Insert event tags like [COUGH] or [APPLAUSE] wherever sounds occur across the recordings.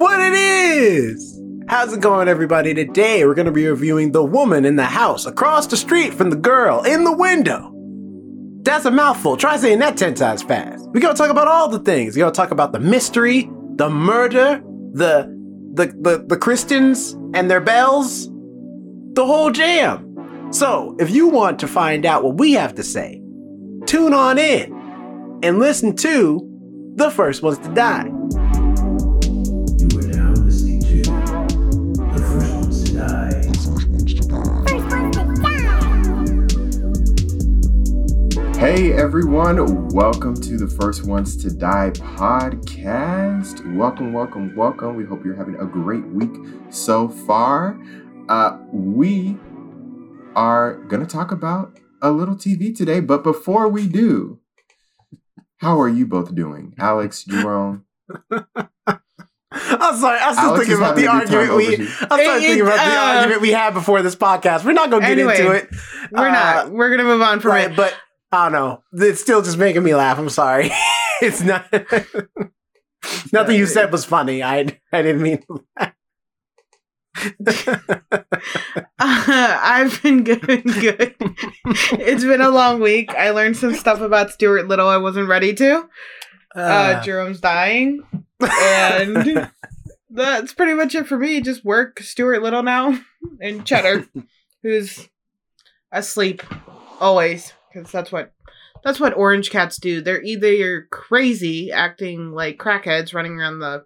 what it is. How's it going, everybody? Today we're going to be reviewing The Woman in the House across the street from the girl in the window. That's a mouthful. Try saying that 10 times fast. We're going to talk about all the things. We're going to talk about the mystery, the murder, the, the, the, the Christians and their bells, the whole jam. So, if you want to find out what we have to say, tune on in and listen to The First Ones to Die. Hey everyone, welcome to the First Ones to Die podcast. Welcome, welcome, welcome. We hope you're having a great week so far. Uh, we are going to talk about a little TV today, but before we do, how are you both doing? Alex, Jerome? [LAUGHS] I'm sorry, I was still Alex thinking is about the having a good time argument we. over I here. was starting It- thinking about the uh, argument we had before this podcast. We're not gonna get Anyway, into it, We're Uh, not. We're gonna move on from right? it. But I don't know. It's still just making me laugh. I'm sorry. [LAUGHS] it's not. [LAUGHS] Nothing you said was funny. I I didn't mean. to laugh. [LAUGHS] I've been good. Good. it's been a long week. I learned some stuff about Stuart Little. I wasn't ready to. Uh, Uh, Jerome's dying, and that's pretty much it for me. Just work. Stuart Little now, and Cheddar, who's asleep always, because that's what that's what orange cats do. They're either you're crazy, acting like crackheads, running around the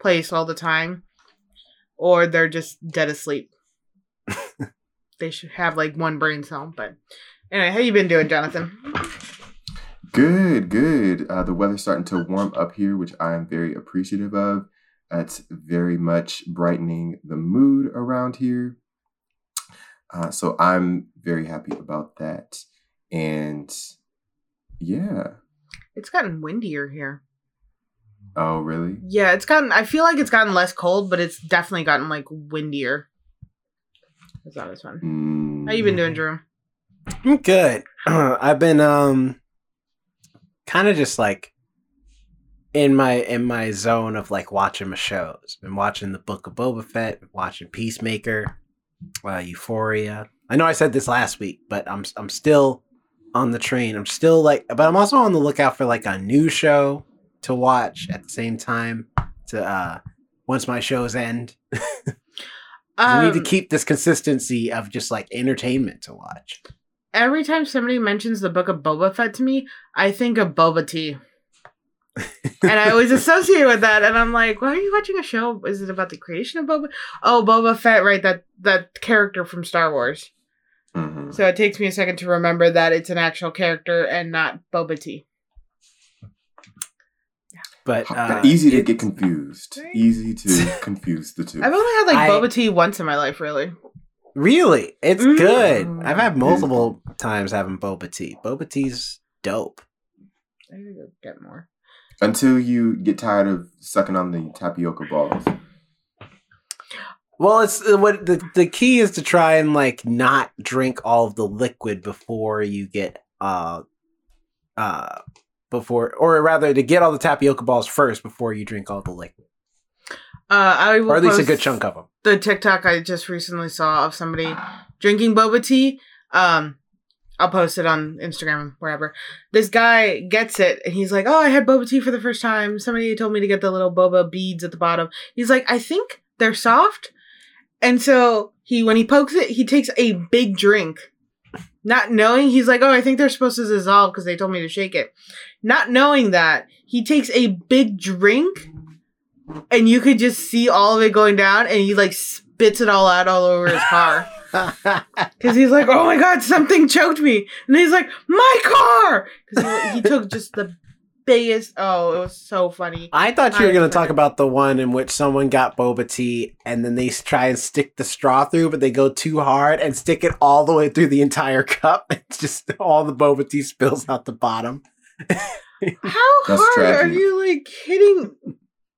place all the time, or they're just dead asleep. [LAUGHS] they should have like one brain cell. But anyway, how you been doing, Jonathan? Good, good. Uh, the weather's starting to warm up here, which I am very appreciative of. That's very much brightening the mood around here. Uh, so I'm very happy about that. And yeah. It's gotten windier here. Oh, really? Yeah, it's gotten. I feel like it's gotten less cold, but it's definitely gotten like windier. It's not as fun. Mm. How you been doing, Drew? I'm good. [CLEARS THROAT] I've been um kind of just like in my in my zone of like watching my shows. Been watching the Book of Boba Fett, watching Peacemaker, uh, Euphoria. I know I said this last week, but I'm I'm still on the train. I'm still like, but I'm also on the lookout for like a new show to watch at the same time. To uh once my shows end, [LAUGHS] I need to Um, keep this consistency of just like entertainment to watch. every time somebody mentions the book of Boba Fett to me, I think of Boba Tea. and I always [LAUGHS] associate with that, and I'm like, "Why are you watching a show? Is it about the creation of Boba? Oh, Boba Fett, right? That that character from Star Wars." Mhm. So it takes me a second to remember that it's an actual character and not Boba Tea. But uh, Easy to it- get confused. Right. Easy to [LAUGHS] confuse the two. I've only had like I- Boba Tea once in my life, really. Really, it's Mm. good. I've had multiple times having boba tea. Boba tea's dope. I need to get more. Until you get tired of sucking on the tapioca balls. Well, it's uh, what the the key is to try and like not drink all of the liquid before you get uh uh before or rather to get all the tapioca balls first before you drink all the liquid, Uh, I will or at least a good chunk of them. The TikTok I just recently saw of somebody drinking boba tea. Um, I'll post it on Instagram wherever. This guy gets it and he's like, "Oh, I had boba tea for the first time. Somebody told me to get the little boba beads at the bottom." He's like, "I think they're soft." And so he when he pokes it, he takes a big drink. Not knowing, he's like, "Oh, I think they're supposed to dissolve because they told me to shake it." Not knowing that, he takes a big drink and you could just see all of it going down and he like spits it all out all over his car. [LAUGHS] [LAUGHS] Because he's like, oh my god, something choked me. And he's like, my car! Because he, he took just the biggest. Oh, it was so funny. I thought you were going to talk about the one in which someone got boba tea and then they try and stick the straw through, but they go too hard and stick it all the way through the entire [LAUGHS] cup. It's just all the boba tea spills out the bottom. [LAUGHS] How That's hard are you like hitting?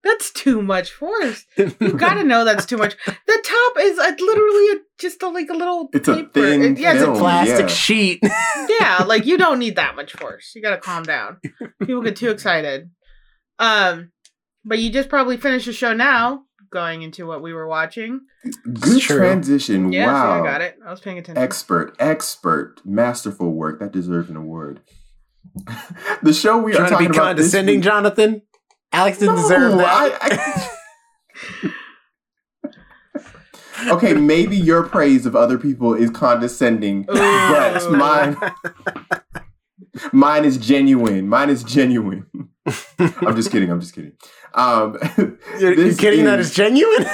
That's too much force. [LAUGHS] You gotta know that's too much. The top is uh, literally a, just a, like a little It's a paper. thin It- yeah, it's a plastic yeah. sheet. [LAUGHS] yeah, [LAUGHS] like you don't need that much force. You gotta calm down. People get too excited. Um, but you just probably finished the show now. going into what we were watching. Good transition. Yeah, wow. see, I got it. I was paying attention. Expert, expert, masterful work. That deserves an award. the show we are Trying to talking be about this condescending, week- Jonathan. Alex didn't No, deserve that. I- I- [LAUGHS] okay, maybe your praise of other people is condescending, but mine, mine is genuine. Mine is genuine. I'm just kidding. I'm just kidding. Um, [LAUGHS] You're, you're this kidding? That is- is genuine.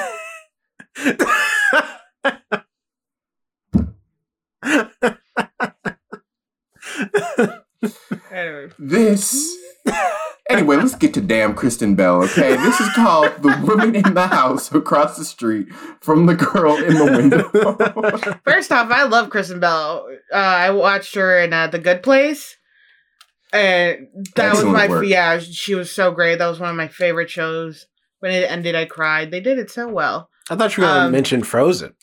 Anyway, [LAUGHS] This. Anyway, let's get to damn Kristen Bell, okay? This is called The Woman in the House Across the Street from the Girl in the Window. [LAUGHS] first off, I love Kristen Bell. Uh, I watched her in uh, The Good Place. And that Excellent was my work. yeah, she was so great. That was one of my favorite shows. When it ended, I cried. They did it so well. I thought you were going to Um, mention Frozen.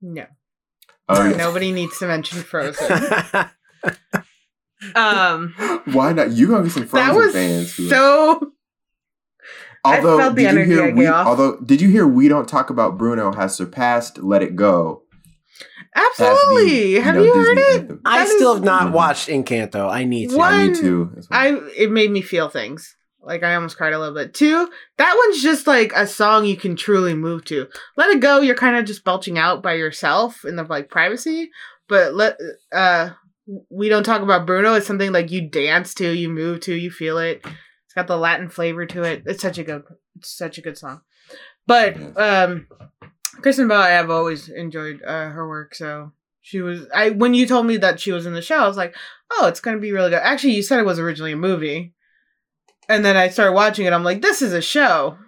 No, Oh, yeah. nobody needs to mention Frozen. [LAUGHS] Um, Why not? You gonna get some Frozen that was fans. who- so. I although, felt the did you energy hear I we, off. although, did you hear we don't talk about Bruno has surpassed Let It Go? as the, Absolutely. Have know, you heard it? anthem. I That still is- have not Mhm. watched Encanto. I need to. What? I need to. well. I it made me feel things. Like I almost cried a little bit. Two, that one's just like a song you can truly move to. Let it go, you're kind of just belching out by yourself in the like privacy. But let uh we don't talk about Bruno. It's something like you dance to, you move to, you feel it. It's got the Latin flavor to it. It's such a good it's such a good song. But um Kristen Bell, I have always enjoyed uh, her work, so she was I when you told me that she was in the show, I was like, oh, it's gonna be really good. Actually, you said it was originally a movie, and then I started watching it. I'm like, this is a show.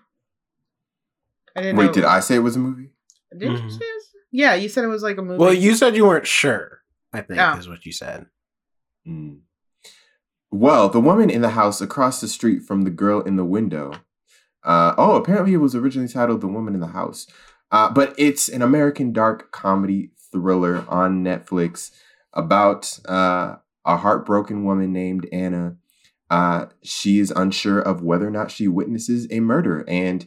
I didn't. Wait, know- did I say it was a movie? Did you Mhm. say it was- Yeah, you said it was like a movie. Well, you said you weren't sure. I think Oh. is what you said. Mm. Well, the woman in the house across the street from the girl in the window. Uh, oh, apparently it was originally titled "The Woman in the House," uh, but it's an American dark comedy thriller on Netflix about uh, a heartbroken woman named Anna. Uh, she is unsure of whether or not she witnesses a murder, and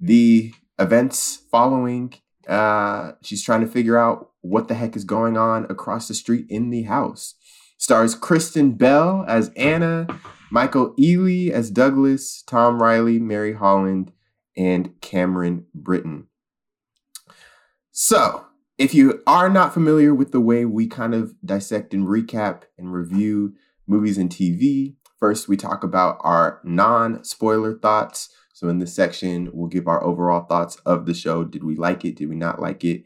the events following. Uh, she's trying to figure out what the heck is going on across the street in the house stars Kristen Bell as Anna, Michael Ealy as Douglas, Tom Riley, Mary Holland, and Cameron Britton. So, if you are not familiar with the way we kind of dissect and recap and review movies and TV, first we talk about our non spoiler thoughts. So, in this section, we'll give our overall thoughts of the show. Did we like it? Did we not like it?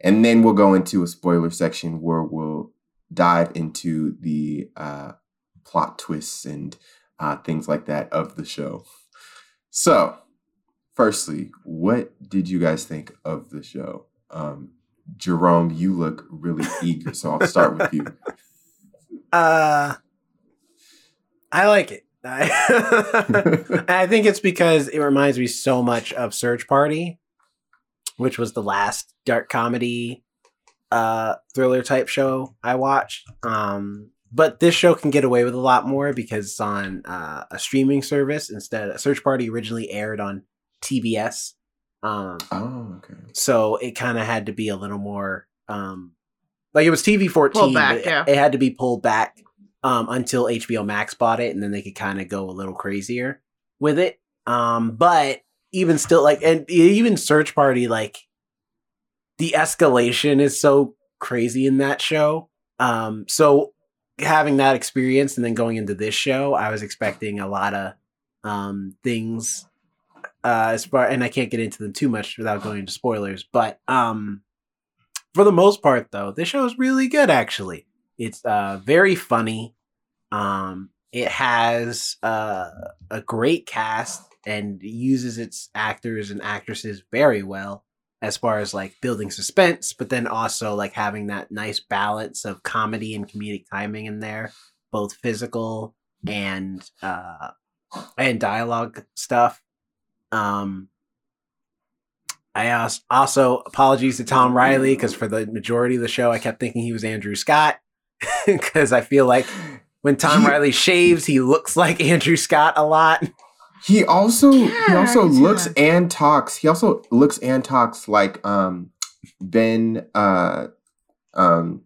And then we'll go into a spoiler section where we'll dive into the uh, plot twists and uh, things like that of the show. So, firstly, what did you guys think of the show? Um, Jerome, you look really [LAUGHS] eager, so I'll start with you. Uh, I like it. [LAUGHS] I, I [LAUGHS] think it's because it reminds me so much of Search Party, which was the last dark comedy uh thriller type show I watched. Um but this show can get away with a lot more because it's on uh, a streaming service instead. Search Party originally aired on TBS. Um Oh, okay. so it kind of had to be a little more um like it was TV 14 Pulled back, but it, it had to be pulled back um until HBO Max bought it and then they could kind of go a little crazier with it um but even still like and even search party like the escalation is so crazy in that show um so having that experience and then going into this show I was expecting a lot of um things uh as far and I can't get into them too much without going into spoilers, but um for the most part though, this show is really good actually. It's uh very funny. Um it has uh a great cast and uses its actors and actresses very well as far as like building suspense, but then also like having that nice balance of comedy and comedic timing in there, both physical and uh and dialogue stuff. Um, I als- also apologies to Tom Riley because for the majority of the show, I kept thinking he was Andrew Scott [LAUGHS] because I feel like when Tom Riley shaves, he looks like Andrew Scott a lot. He also he Yeah, I also looks that. and talks. He also looks and talks like um Ben uh um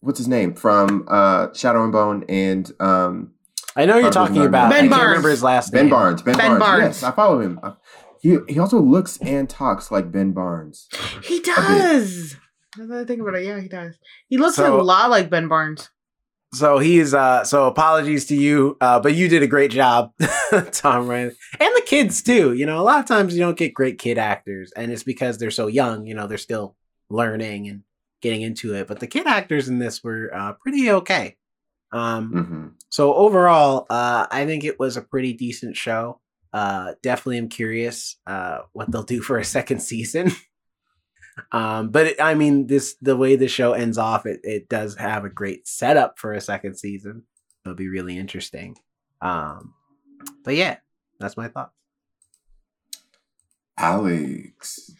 what's his name from uh Shadow and Bone and um I know you're talking about. Ben I can't Barnes. remember his last Ben name. Barnes. Ben, Ben Barnes. Barnes. Yes, I follow him. Uh, He he also looks and talks like Ben Barnes. He does. Now that I think about it, yeah, he does. He looks So- a lot like Ben Barnes. So he's uh so apologies to you, uh, but you did a great job, [LAUGHS] Tom Ryan. And the kids too. You know, a lot of times you don't get great kid actors, and it's because they're so young, you know, they're still learning and getting into it. But the kid actors in this were uh pretty okay. Um hmm so overall, uh I think it was a pretty decent show. Uh definitely am curious uh what they'll do for a second season. [LAUGHS] Um, but it, I mean, this the way the show ends off, it, it does have a great setup for a second season. It'll be really interesting. Um, but yeah, that's my thoughts. Alex.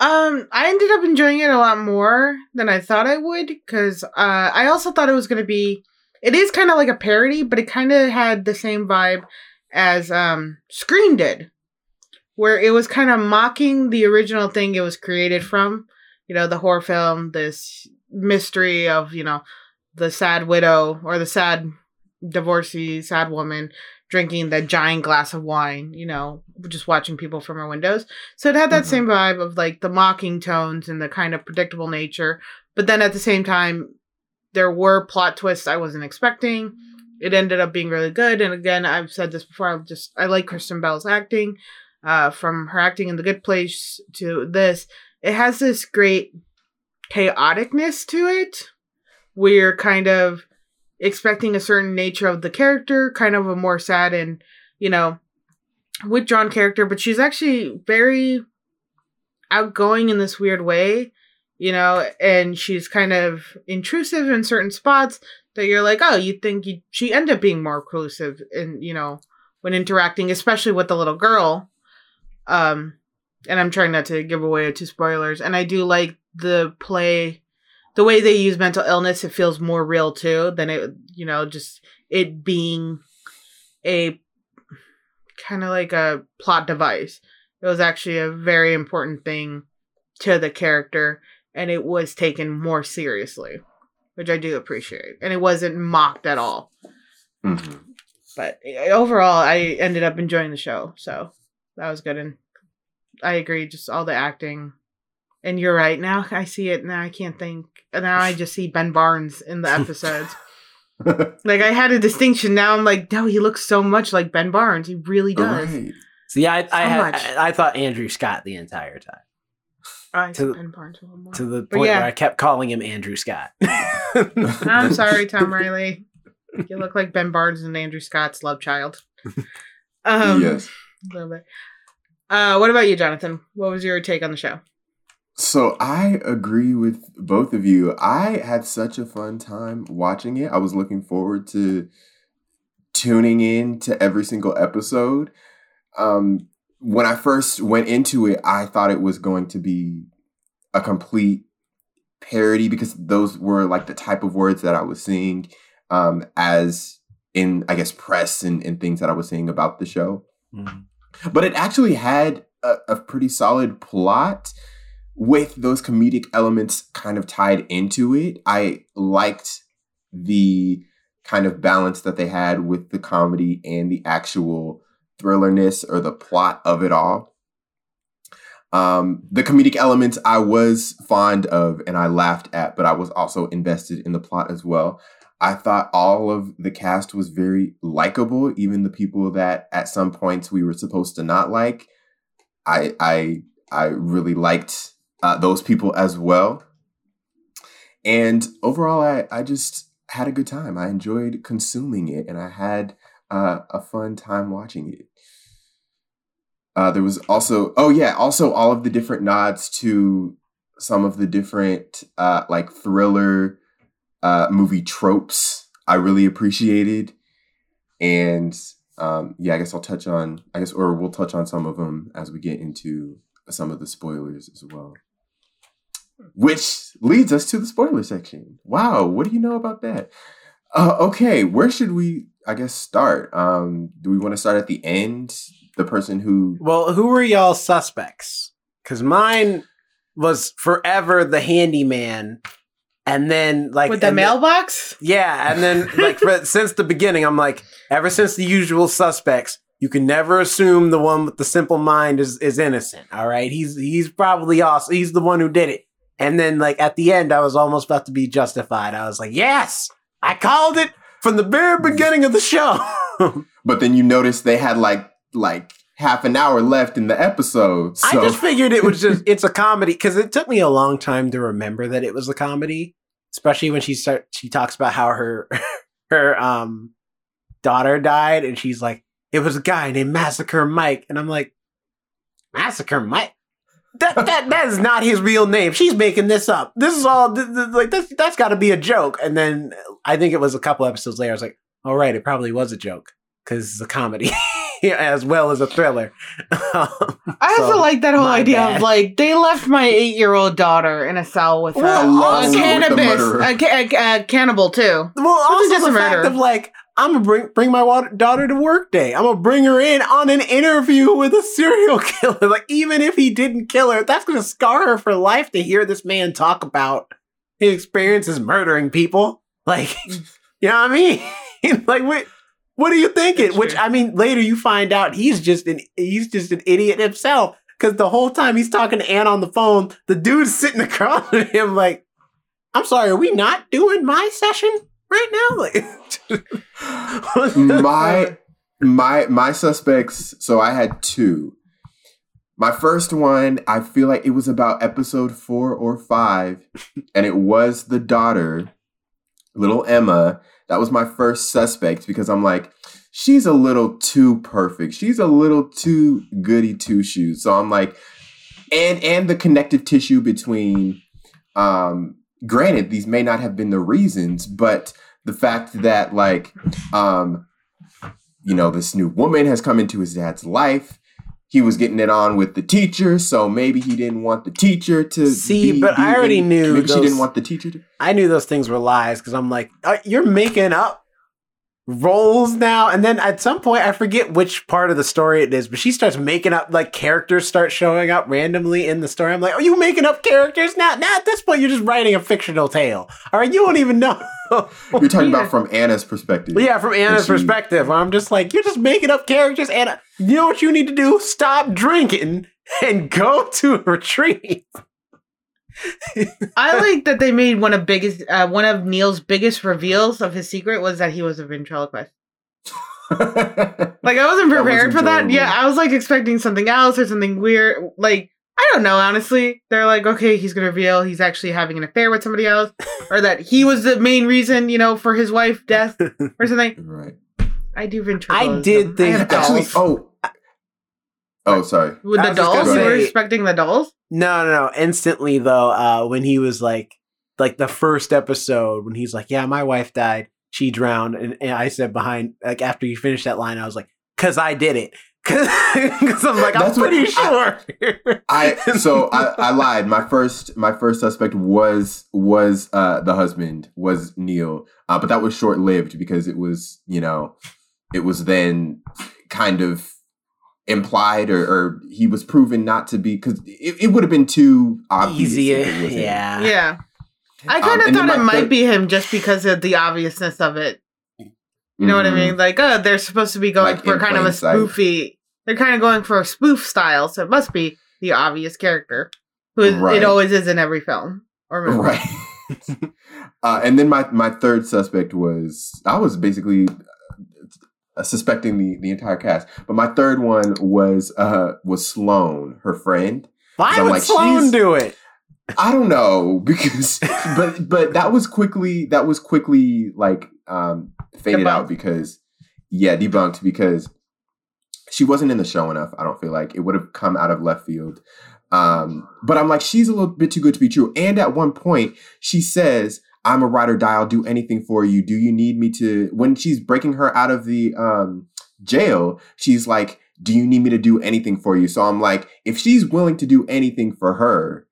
Um, I ended up enjoying it a lot more than I thought I would because uh, I also thought it was going to be. It is kind of like a parody, but it kind of had the same vibe as um Scream did, where it was kind of mocking the original thing it was created from. You know, the horror film, this mystery of you know the sad widow or the sad divorcee, sad woman drinking the giant glass of wine. You know, just watching people from her windows. So it had that Mhm. same vibe of like the mocking tones and the kind of predictable nature, but then at the same time, there were plot twists I wasn't expecting. It ended up being really good, and again, I've said this before. I just I like Kristen Bell's acting, uh, from her acting in The Good Place to this. It has this great chaoticness to it. We're kind of expecting a certain nature of the character, kind of a more sad and you know withdrawn character, but she's actually very outgoing in this weird way, you know, and she's kind of intrusive in certain spots that you're like, oh, you think you she ended up being more reclusive in, you know, when interacting, especially with the little girl. Um and I'm trying not to give away two spoilers. And I do like the play the way they use mental illness, it feels more real too than it you know, just it being a kind of like a plot device. It was actually a very important thing to the character, and it was taken more seriously, which I do appreciate. And it wasn't mocked at all. hmm But eh, overall, I ended up enjoying the show, so that was good. And I agree, just all the acting. And you're right. Now I see it. Now I can't think. Now I just see Ben Barnes in the [LAUGHS] episodes. [LAUGHS] like I had a distinction. Now I'm like, no, he looks so much like Ben Barnes. He really does. right. See, I I, So had, much. I I thought Andrew Scott the entire time I To- Ben Barnes a little more. to the But point yeah. where I kept calling him Andrew Scott. [LAUGHS] I'm sorry, Tom Riley. You look like Ben Barnes and Andrew Scott's love child. Um, yes. A little bit. Uh, what about you, Jonathan? What was your take on the show? So I agree with both of you. I had such a fun time watching it. I was looking forward to tuning in to every single episode. Um, when I first went into it, I thought it was going to be a complete parody because those were like the type of words that I was seeing um, as in, I guess, press and, and things that I was seeing about the show Mhm. But it actually had a, a pretty solid plot with those comedic elements kind of tied into it. I liked the kind of balance that they had with the comedy and the actual thrillerness or the plot of it all. Um, the comedic elements I was fond of and I laughed at, but I was also invested in the plot as well. I thought all of the cast was very likable, even the people that at some points we were supposed to not like. I I I really liked uh, those people as well. And overall, I I just had a good time. I enjoyed consuming it, and I had uh, a fun time watching it. Uh, there was also oh yeah, also all of the different nods to some of the different uh, like thriller uh, movie tropes I really appreciated. And um, yeah, I guess I'll touch on, I guess, or we'll touch on some of them as we get into some of the spoilers as well. Which leads us to the spoiler section. Wow, what do you know about that? Uh, okay, where should we? I guess start. Um, do we want to start at the end? The person who Well, who were y'all suspects? Because mine was forever the handyman, and then like With the and then- mailbox? yeah, and then like for, since the beginning, I'm like, ever since the usual suspects, you can never assume the one with the simple mind is is innocent. All right, he's he's probably also he's the one who did it. And then like at the end, I was almost about to be justified. I was like, yes, I called it from the very beginning of the show. [LAUGHS] but then you notice they had like like half an hour left in the episode. So I just figured it was just [LAUGHS] it's a comedy because it took me a long time to remember that it was a comedy, especially when she start she talks about how her [LAUGHS] her um daughter died and she's like it was a guy named Massacre Mike and I'm like Massacre Mike that that [LAUGHS] that is not his real name. She's making this up. This is all th- th- like this, that's got to be a joke. And then I think it was a couple episodes later. I was like, all right, it probably was a joke because it's a comedy [LAUGHS] as well as a thriller. I [LAUGHS] So, also like that whole idea bad. of like they left my eight year old daughter in a cell with. Well, a also the cannabis, murderer. a, ca- a, a cannibal too. Well, also just the a fact of like, I'm gonna bring bring my wa- daughter to work day. I'm gonna bring her in on an interview with a serial [LAUGHS] killer. Like, even if he didn't kill her, that's gonna scar her for life to hear this man talk about his experiences murdering people. Like, you know what I mean? like, what? What are you thinking? That's Which true. I mean, later you find out he's just an he's just an idiot himself. Because the whole time he's talking to Ann on the phone, the dude's [LAUGHS] sitting across from him like, "I'm sorry, are we not doing my session right now?" [LAUGHS] Like, [LAUGHS] my my my suspects so i had two my first one i feel like it was about episode four or five and it was the daughter little emma that was my first suspect because i'm like she's a little too perfect. She's a little too goody two shoes. So i'm like and and the connective tissue between um granted these may not have been the reasons but the fact that like um you know this new woman has come into his dad's life he was getting it on with the teacher so maybe he didn't want the teacher to See, be- but be I already knew maybe she didn't want the teacher to I knew those things were lies because I'm like, you're making up roles now. And then at some point, I forget which part of the story it is, but she starts making up like characters start showing up randomly in the story. I'm like, are you making up characters now? Now at this point, you're just writing a fictional tale. All right, you don't even know. [LAUGHS] you're talking Yeah. about from anna's perspective yeah, from Anna's she- perspective, I'm just like, you're just making up characters. Anna, you know what you need to do? Stop drinking and go [LAUGHS] to a retreat. I like that they made one of biggest uh, one of Neil's biggest reveals of his secret was that he was a ventriloquist. [LAUGHS] Like I wasn't That was prepared for that. Yeah, I was like expecting something else or something weird. Like I don't know, honestly. They're like, okay, he's gonna reveal he's actually having an affair with somebody else, [LAUGHS] or that he was the main reason, you know, for his wife's death or something. [LAUGHS] right I do ventriloquism. I did think have that- actually oh oh sorry with the dolls, gonna you were say- expecting the dolls. No, no, no. Instantly though, uh, when he was like, like the first episode, when he's like, "Yeah, my wife died. She drowned," and, and I said behind, like after you finished that line, I was like, "Cause I did it." [LAUGHS] Cause, I'm like, I'm That's what- pretty sure. I so I, I lied. My first my first suspect was was uh the husband was Neil, uh, but that was short lived because it was you know it was then kind of implied or, or he was proven not to be because it, it would have been too obvious. Easier, it was him. yeah. Yeah. I Um, kind of and then thought it my might third- be him just because of the obviousness of it. You know what I Mhm. mean? Like, oh, they're supposed to be going Like for kind of a plain sight. spoofy. They're kind of going for a spoof style, so it must be the obvious character, who is, Right. it always is in every film or movie. Right. [LAUGHS] uh, and then my my third suspect was I was basically uh, suspecting the the entire cast, but my third one was uh was Sloane, her friend. Why would like, Sloane do it? I don't know because [LAUGHS] but but that was quickly that was quickly like um faded out because yeah debunked because she wasn't in the show enough I don't feel like. It would have come out of left field. Um but I'm like she's a little bit too good to be true. And at one point she says I'm a ride or die. I'll do anything for you. Do you need me to when she's breaking her out of the um jail she's like do you need me to do anything for you? So I'm like if she's willing to do anything for her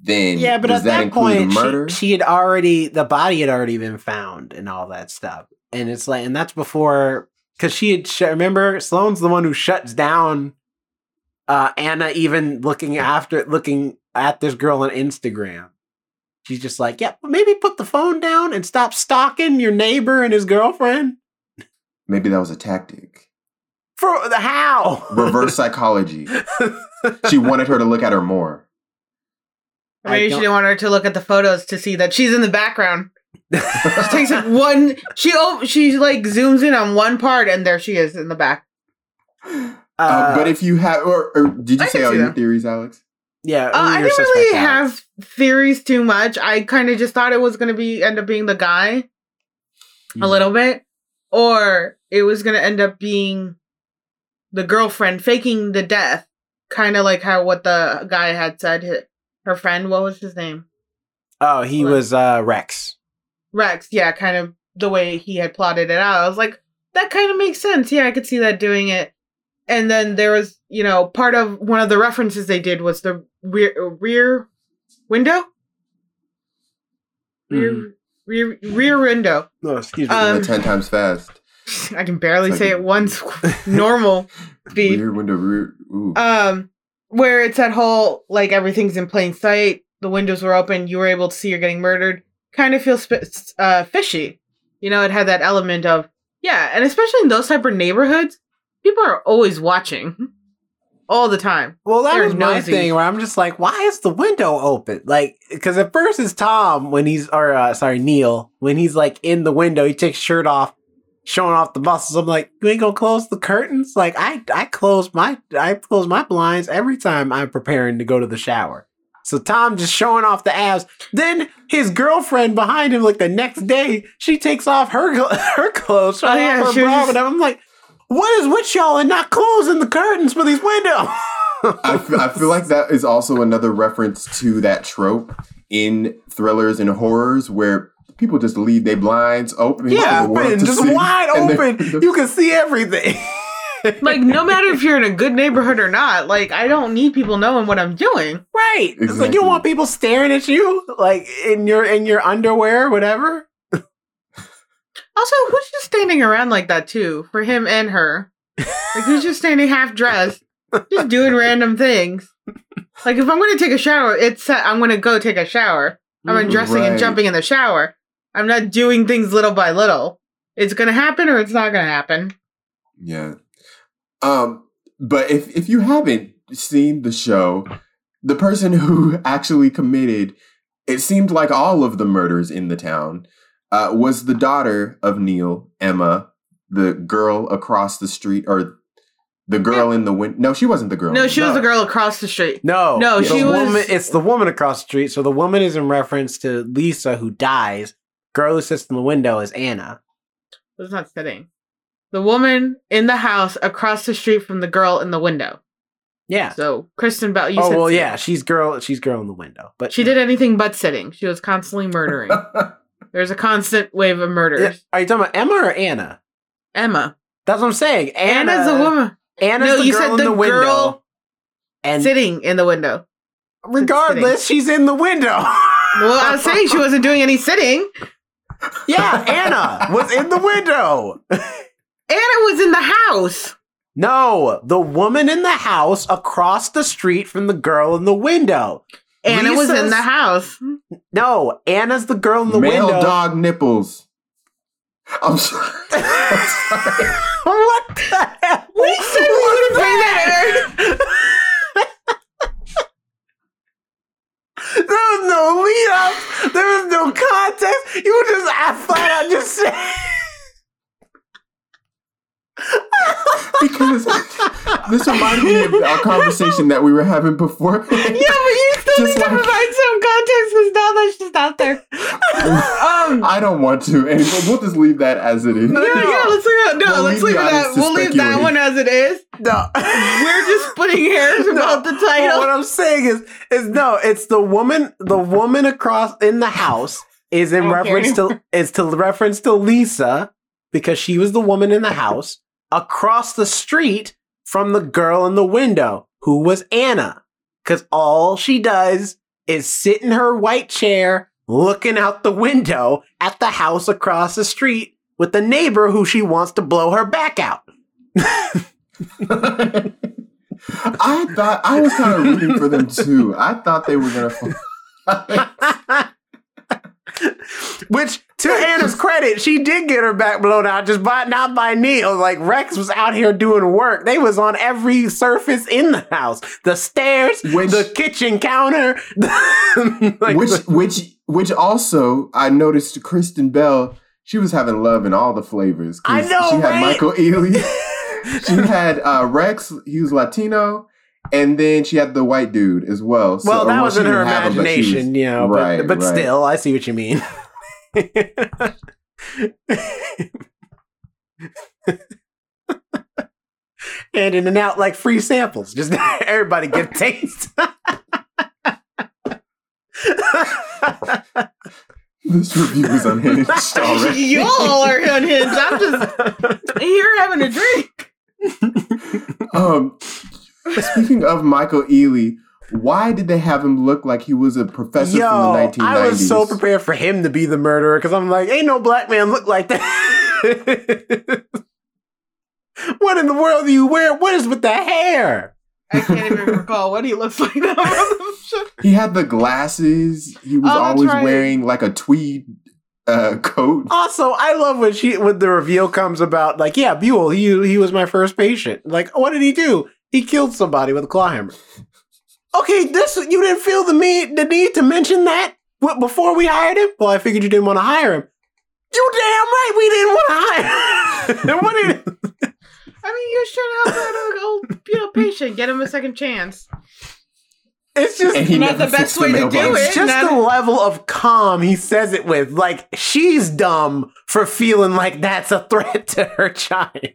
then Yeah, but at that, that, point, she, she had already the body had already been found and all that stuff, and it's like, and that's before because she had sh- remember Sloane's the one who shuts down uh, Anna even looking after looking at this girl on Instagram. She's just like, yeah, maybe put the phone down and stop stalking your neighbor and his girlfriend. Maybe that was a tactic. For the how? Reverse psychology. [LAUGHS] She wanted her to look at her more. I Maybe she didn't want her to look at the photos to see that she's in the background. She takes it one. She oh, she like zooms in on one part, and there she is in the back. Uh, Uh, but if you have, or, or did you I say all your that. theories, Alex? yeah, Uh, I didn't really Alex? have theories too much. I kind of just thought it was gonna be end up being the guy Hmm. a little bit, or it was gonna end up being the girlfriend faking the death, kind of like how what the guy had said. Her friend, what was his name? Oh, he What? was uh, Rex. Rex. Yeah, kind of the way he had plotted it out. I was like, that kind of makes sense. Yeah, I could see that doing it. And then there was, you know, part of one of the references they did was the rear rear window, rear Mhm. rear rear window. No, excuse me. Um, ten times fast. [LAUGHS] I can barely It's say like- it once [LAUGHS] [LAUGHS] normal speed. Rear window. Rear. Ooh. Um, where it's that whole like everything's in plain sight, the windows were open, you were able to see you're getting murdered. Kind of feels uh, fishy. You know, it had that element of yeah, and especially in those type of neighborhoods, people are always watching all the time. Well, that They're was my nosy. thing where I'm just like, why is the window open? Like, because at first it's Tom when he's, or uh, sorry, Neil, when he's like in the window, he takes shirt off, showing off the muscles. I'm like, you ain't gonna close the curtains? Like, I, I close my, I close my blinds every time I'm preparing to go to the shower. So Tom just showing off the abs. Then his girlfriend behind him, like the next day, she takes off her [LAUGHS] her clothes, showing Oh, yeah, off her bra. just- And I'm like, what is with y'all and not closing the curtains for these windows? I feel, I feel like that is also another reference to that trope in thrillers and horrors where people just leave their blinds open. Yeah, for the world open, just see, wide and then- open. [LAUGHS] You can see everything. [LAUGHS] Like no matter if you're in a good neighborhood or not, like I don't need people knowing what I'm doing. right. It's like you don't want people staring at you, like in your in your underwear, whatever. Also, who's just standing around like that too? For him and her. Like who's just standing half dressed, just doing random things. Like if I'm gonna take a shower, it's uh, I'm gonna go take a shower. I'm undressing and jumping in the shower. I'm not doing things little by little. It's gonna happen or it's not gonna happen. Yeah. Um, but if if you haven't seen the show, the person who [LAUGHS] actually committed it seemed like all of the murders in the town uh, was the daughter of Neil, Emma, the girl across the street, or the girl in the window. No, she wasn't the girl. No, in she was the girl across the street. No, No, the she was- Woman, it's the woman across the street. So the woman is in reference to Lisa, who dies. Girl who sits in the window is Anna. Was not sitting. The woman in the house across the street from the girl in the window. Yeah. So Kristen Bell. You oh said well, sitting. yeah. She's girl. She's girl in the window. But She did anything but sitting. She was constantly murdering. [LAUGHS] There's a constant wave of murders. Are you talking about Emma or Anna? Emma. That's what I'm saying. Anna, Anna's a woman Anna's No, the you girl said in the the window. girl and sitting in the window. regardless, she's in the window. [LAUGHS] Well, I was saying she wasn't doing any sitting. yeah, Anna was in the window. [LAUGHS] Anna was in the house. No, the woman in the house across the street from the girl in the window. Anna was in the house. No, Anna's the girl in the Male window. dog nipples. I'm sorry. I'm [LAUGHS] sorry. what the hell? We said we wouldn't bring that [LAUGHS] There was no lead up. There was no context. You were just I flat out just saying. [LAUGHS] because this reminded me of our conversation that we were having before. [LAUGHS] Yeah, but you still Just need to provide some context because now that's just out there. [LAUGHS] Um, I don't want to. Anyway, we'll just leave that as it is. No, yeah, no. yeah, let's leave it. No, We'll let's leave leave the it audience at. to We'll leave that speculate. one as it is. No. We're just splitting hairs about the But title. what I'm saying is, is no, it's the woman, the woman across in the house is in Okay. reference to is to reference to Lisa because she was the woman in the house across the street from the girl in the window who was Anna. Because all she does is sit in her white chair, looking out the window at the house across the street with the neighbor who she wants to blow her back out. [LAUGHS] I thought I was kind of rooting for them too. I thought they were gonna. [LAUGHS] [LAUGHS] Which, to Anna's credit, she did get her back blown out, just by not by Neil. Like Rex was out here doing work. They was on every surface in the house: the stairs, Which- the kitchen counter, [LAUGHS] like which the- which which also I noticed Kristen Bell. She was having love in all the flavors. I know, She had right? Michael Ealy. [LAUGHS] she had uh, Rex. He was Latino. And then she had the white dude as well. So, well, that was in her didn't him, but was- imagination, you know. But, Right, but right. still, I see what you mean. and in and out like free samples. Just [LAUGHS] everybody get a taste. This review is unhinged [LAUGHS] already. Y'all are unhinged. I'm just [LAUGHS] here having a drink. Um, speaking of Michael Ealy, why did they have him look like he was a professor Yo, from the 1990s? I was so prepared for him to be the murderer because I'm like, ain't no black man look like that. [LAUGHS] what in the world do you wear? What is with the hair? I can't even recall what he looks like now. [LAUGHS] He had the glasses. He was Oh, always right. wearing like a tweed uh, coat. Also, I love when she when the reveal comes about like, yeah, Buell, he he was my first patient. Like, what did he do? He killed somebody with a claw hammer. Okay, this you didn't feel the need the need to mention that before we hired him. Well, I figured you didn't want to hire him. You damn right we didn't want to hire. him. [LAUGHS] what did, I mean, you was trying to help that old, you know, patient get him a second chance. it's just Not the best fixed way to mailbox. do it's it. just not- the level of calm he says it with. Like she's dumb for feeling like that's a threat to her [LAUGHS] child.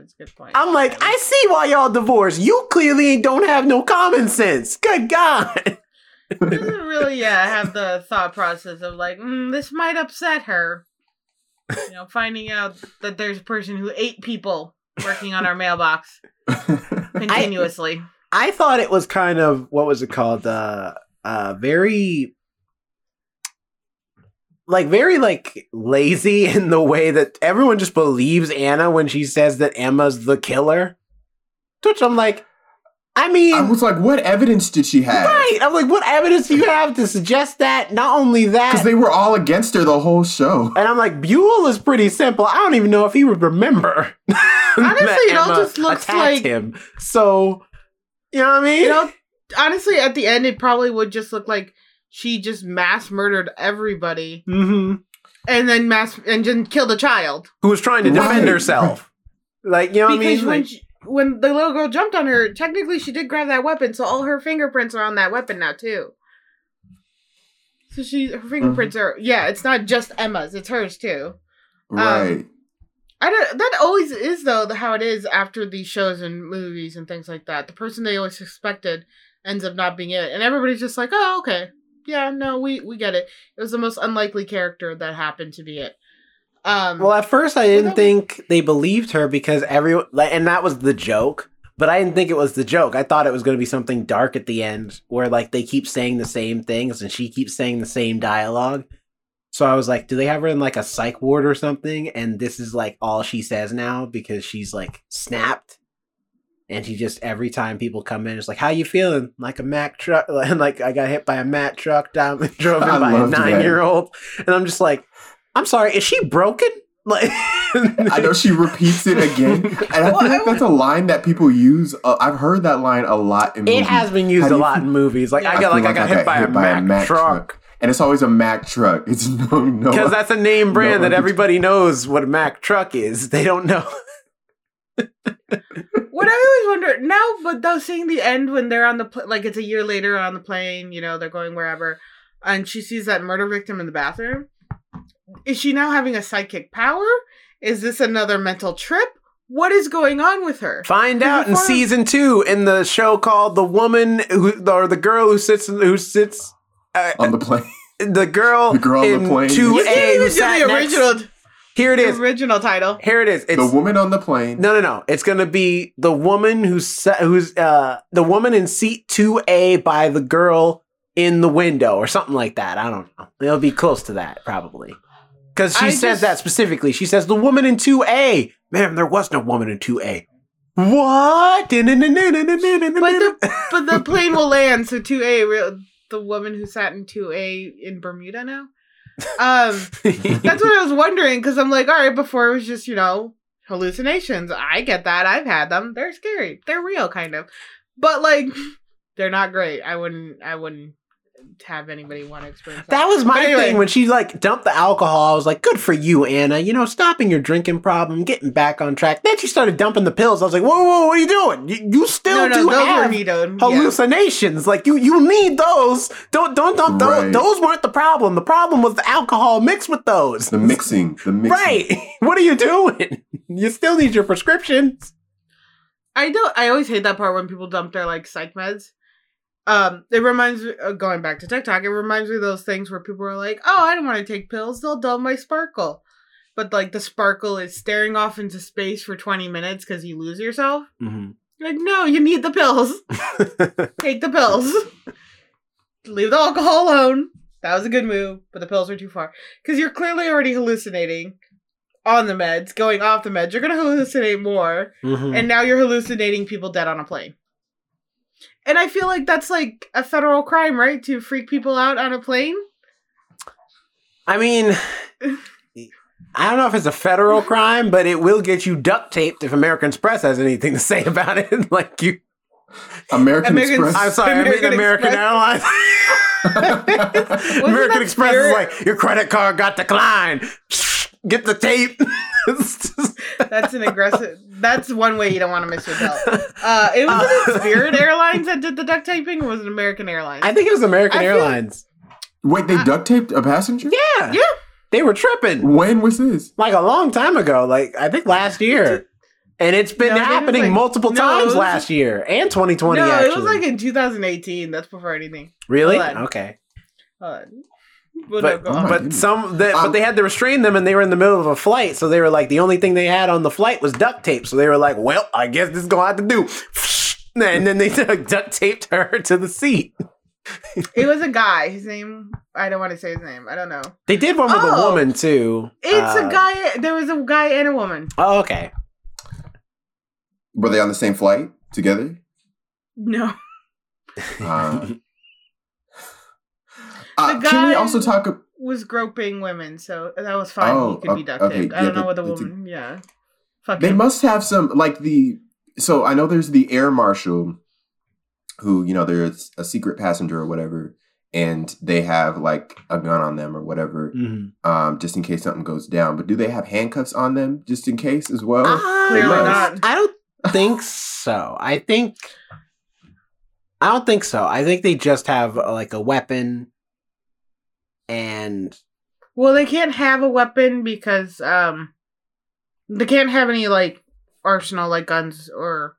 That's good point. I'm like, I see why y'all divorced. You clearly don't have no common sense. Good God. doesn't really yeah have the thought process of like mm, this might upset her you know finding out that there's a person who ate people working on our mailbox [LAUGHS] continuously I thought it was kind of what was it called? Uh uh very like very like lazy [LAUGHS] in the way that everyone just believes Anna when she says that Emma's the killer. To which I'm like, I mean I was like, what evidence did she have? Right. I'm like, what evidence do you have to suggest that? Not only that Because they were all against her the whole show. And I'm like, Buell is pretty simple. I don't even know if he would remember. [LAUGHS] Honestly, it all just looks like- him. So, you know what I mean? you know honestly at the end it probably would just look like she just mass murdered everybody hmm and then mass and then killed a child Who was trying to defend Right. herself? Like, you know what I because mean? when Like, she, when the little girl jumped on her technically she did grab that weapon so all her fingerprints are on that weapon now too so she her fingerprints are yeah it's not just emma's it's hers too Right. I don't, that always is though the, how it is after these shows and movies and things like that. The person they always suspected ends up not being it, and everybody's just like, "Oh, okay, yeah, no, we we get it." It was the most unlikely character that happened to be it. Um, well, at first I didn't think they believed her because everyone, like, and that was the joke. But I didn't think it was the joke. I thought it was going to be something dark at the end where, like, they keep saying the same things and she keeps saying the same dialogue. So I was like, do they have her in like a psych ward or something? And this is like all she says now because she's like snapped. And she just every time people come in, it's like, "How you feeling?" Like a Mack truck, [LAUGHS] and like I got hit by a Mack truck down, [LAUGHS] drove in I by a nine-year-old, and I'm just like, "I'm sorry, is she broken?" [LAUGHS] Like, I know she repeats it again, and I Well, feel like that's a line that people use. Uh, I've heard that line a lot in movies. It has been used How a lot feel- in movies. Like I got like I got hit by, a, Mack truck and it's always a Mack truck. It's no, no. because that's a name brand No, that everybody knows what a Mack truck is. They don't know. What I always wonder now, but though seeing the end when they're on the pl- like it's a year later on the plane, you know, they're going wherever, and she sees that murder victim in the bathroom. Is she now having a psychic power? Is this another mental trip? What is going on with her? Find out in Before- season two in the show called "The Woman Who" or the girl who sits who sits. Uh, on the plane. [LAUGHS] the girl, The girl on the plane. two You A who sat the next- original. Here it is. The original title. Here it is. It's the woman on the plane. no, no, no. It's gonna be the woman who's who's uh the woman in seat two A by the girl in the window or something like that. I don't know. It'll be close to that probably. Because she I says just- that specifically. She says the woman in two A. Man, there was no woman in two A. What? But the but the plane will [LAUGHS] land. So two A, the woman who sat in two A in Bermuda now. Um, [LAUGHS] that's what I was wondering because I'm like, all right, before it was just you know hallucinations. I get that. I've had them. They're scary. They're real, kind of, but like they're not great. I wouldn't. I wouldn't have anybody want to experience that. That was my anyway. thing when she like dumped the alcohol. I was like, "Good for you, Anna. You know, stopping your drinking problem, getting back on track." Then she started dumping the pills. I was like, "Whoa, whoa, what are you doing? You, you still no, no, do have were neato. Yeah. hallucinations. Like you, you need those. Don't, don't dump those. Right. Those weren't the problem. The problem was the alcohol mixed with those. The mixing. The mixing. Right? [LAUGHS] what are you doing? You still need your prescriptions. I don't. I always hate that part when people dump their like psych meds. Um, it reminds me uh, going back to TikTok. It reminds me of those things where people are like, "Oh, I don't want to take pills. They'll dull my sparkle," but like the sparkle is staring off into space for twenty minutes because you lose yourself. Mm-hmm. Like, no, you need the pills. [LAUGHS] Take the pills. Leave the alcohol alone. That was a good move, but the pills are too far because you're clearly already hallucinating on the meds. Going off the meds, you're gonna hallucinate more Mhm. and now you're hallucinating people dead on a plane. And I feel like that's like a federal crime, right? To freak people out on a plane. I mean, [LAUGHS] I don't know if it's a federal crime, but it will get you duct taped if American Express has anything to say about it. [LAUGHS] like you, American, American- Express. I'm sorry, American I mean American Express. Airlines. [LAUGHS] American Express Spirit? is like your credit card got declined. Get the tape. Just- [LAUGHS] That's an aggressive. That's one way you don't want to miss your belt. Uh, it was it Spirit Airlines that did the duct taping, or was it American Airlines? I think it was American I feel- Airlines. Wait, they duct taped a passenger? Yeah, Yeah. they were tripping When was this? like a long time ago. Like I think last year, and it's been No, I it happening like- multiple no, times was- last year and 2020. no, actually, it was like in 2018. That's before anything. really okay. Hold on. Well, But Oh but some the, Um, but they had to restrain them, and they were in the middle of a flight, so they were like the only thing they had on the flight was duct tape. So they were like, "Well, I guess this is gonna have to do." [LAUGHS] And then they [LAUGHS] duct taped her [LAUGHS] to the seat. it was a guy. His name. I don't want to say his name. I don't know. They did one with a Oh. woman too. It's Uh, a guy. There was a guy and a woman. Oh, okay. Were they on the same flight together? No. Uh, uh, The can we guy- also talk? ab- Was groping women, so that was fine. Oh, he could be o- duct okay, taped. I yeah, don't know what the that's a- woman. yeah. Fuck They him. must have some like the. So I know there's the air marshal, who you know there's a secret passenger or whatever, and they have like a gun on them or whatever, Mhm. um, just in case something goes down. But do they have handcuffs on them just in case as well? Clearly must. not. I don't think so. I think I don't think so. I think they just have uh, like a weapon, and Well, they can't have a weapon because um, they can't have any like arsenal like guns or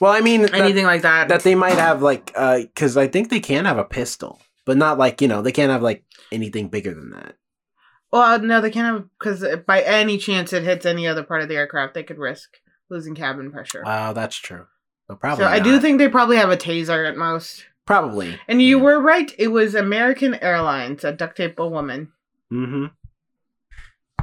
well, I mean, that- anything like that. that they might have like uh because i think they can have a pistol but not like you know they can't have like anything bigger than that well, no, they can't have because by any chance it hits any other part of the aircraft, they could risk losing cabin pressure. wow that's true so probably so I do think they probably have a taser at most. Probably. And you were right; it was American Airlines a duct tape a woman. mm-hmm.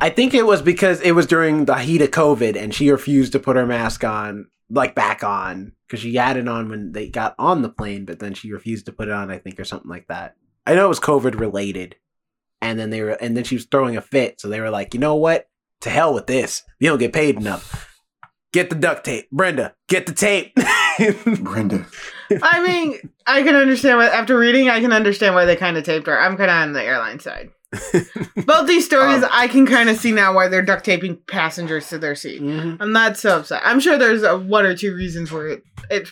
I think it was because it was during the heat of covid and she refused to put her mask on like back on because she had it on when they got on the plane but then she refused to put it on i think or something like that. I know it was covid related and then they were and then she was throwing a fit so they were like you know what? To hell with this. You don't get paid enough. Get the duct tape. Brenda get the tape. [LAUGHS] Brenda. I mean, I can understand why. After reading, I can understand why they kind of taped her. I'm kind of on the airline side. [LAUGHS] Both these stories, Um, I can kind of see now why they're duct taping passengers to their seat. Mhm. I'm not so upset. I'm sure there's a one or two reasons where it, it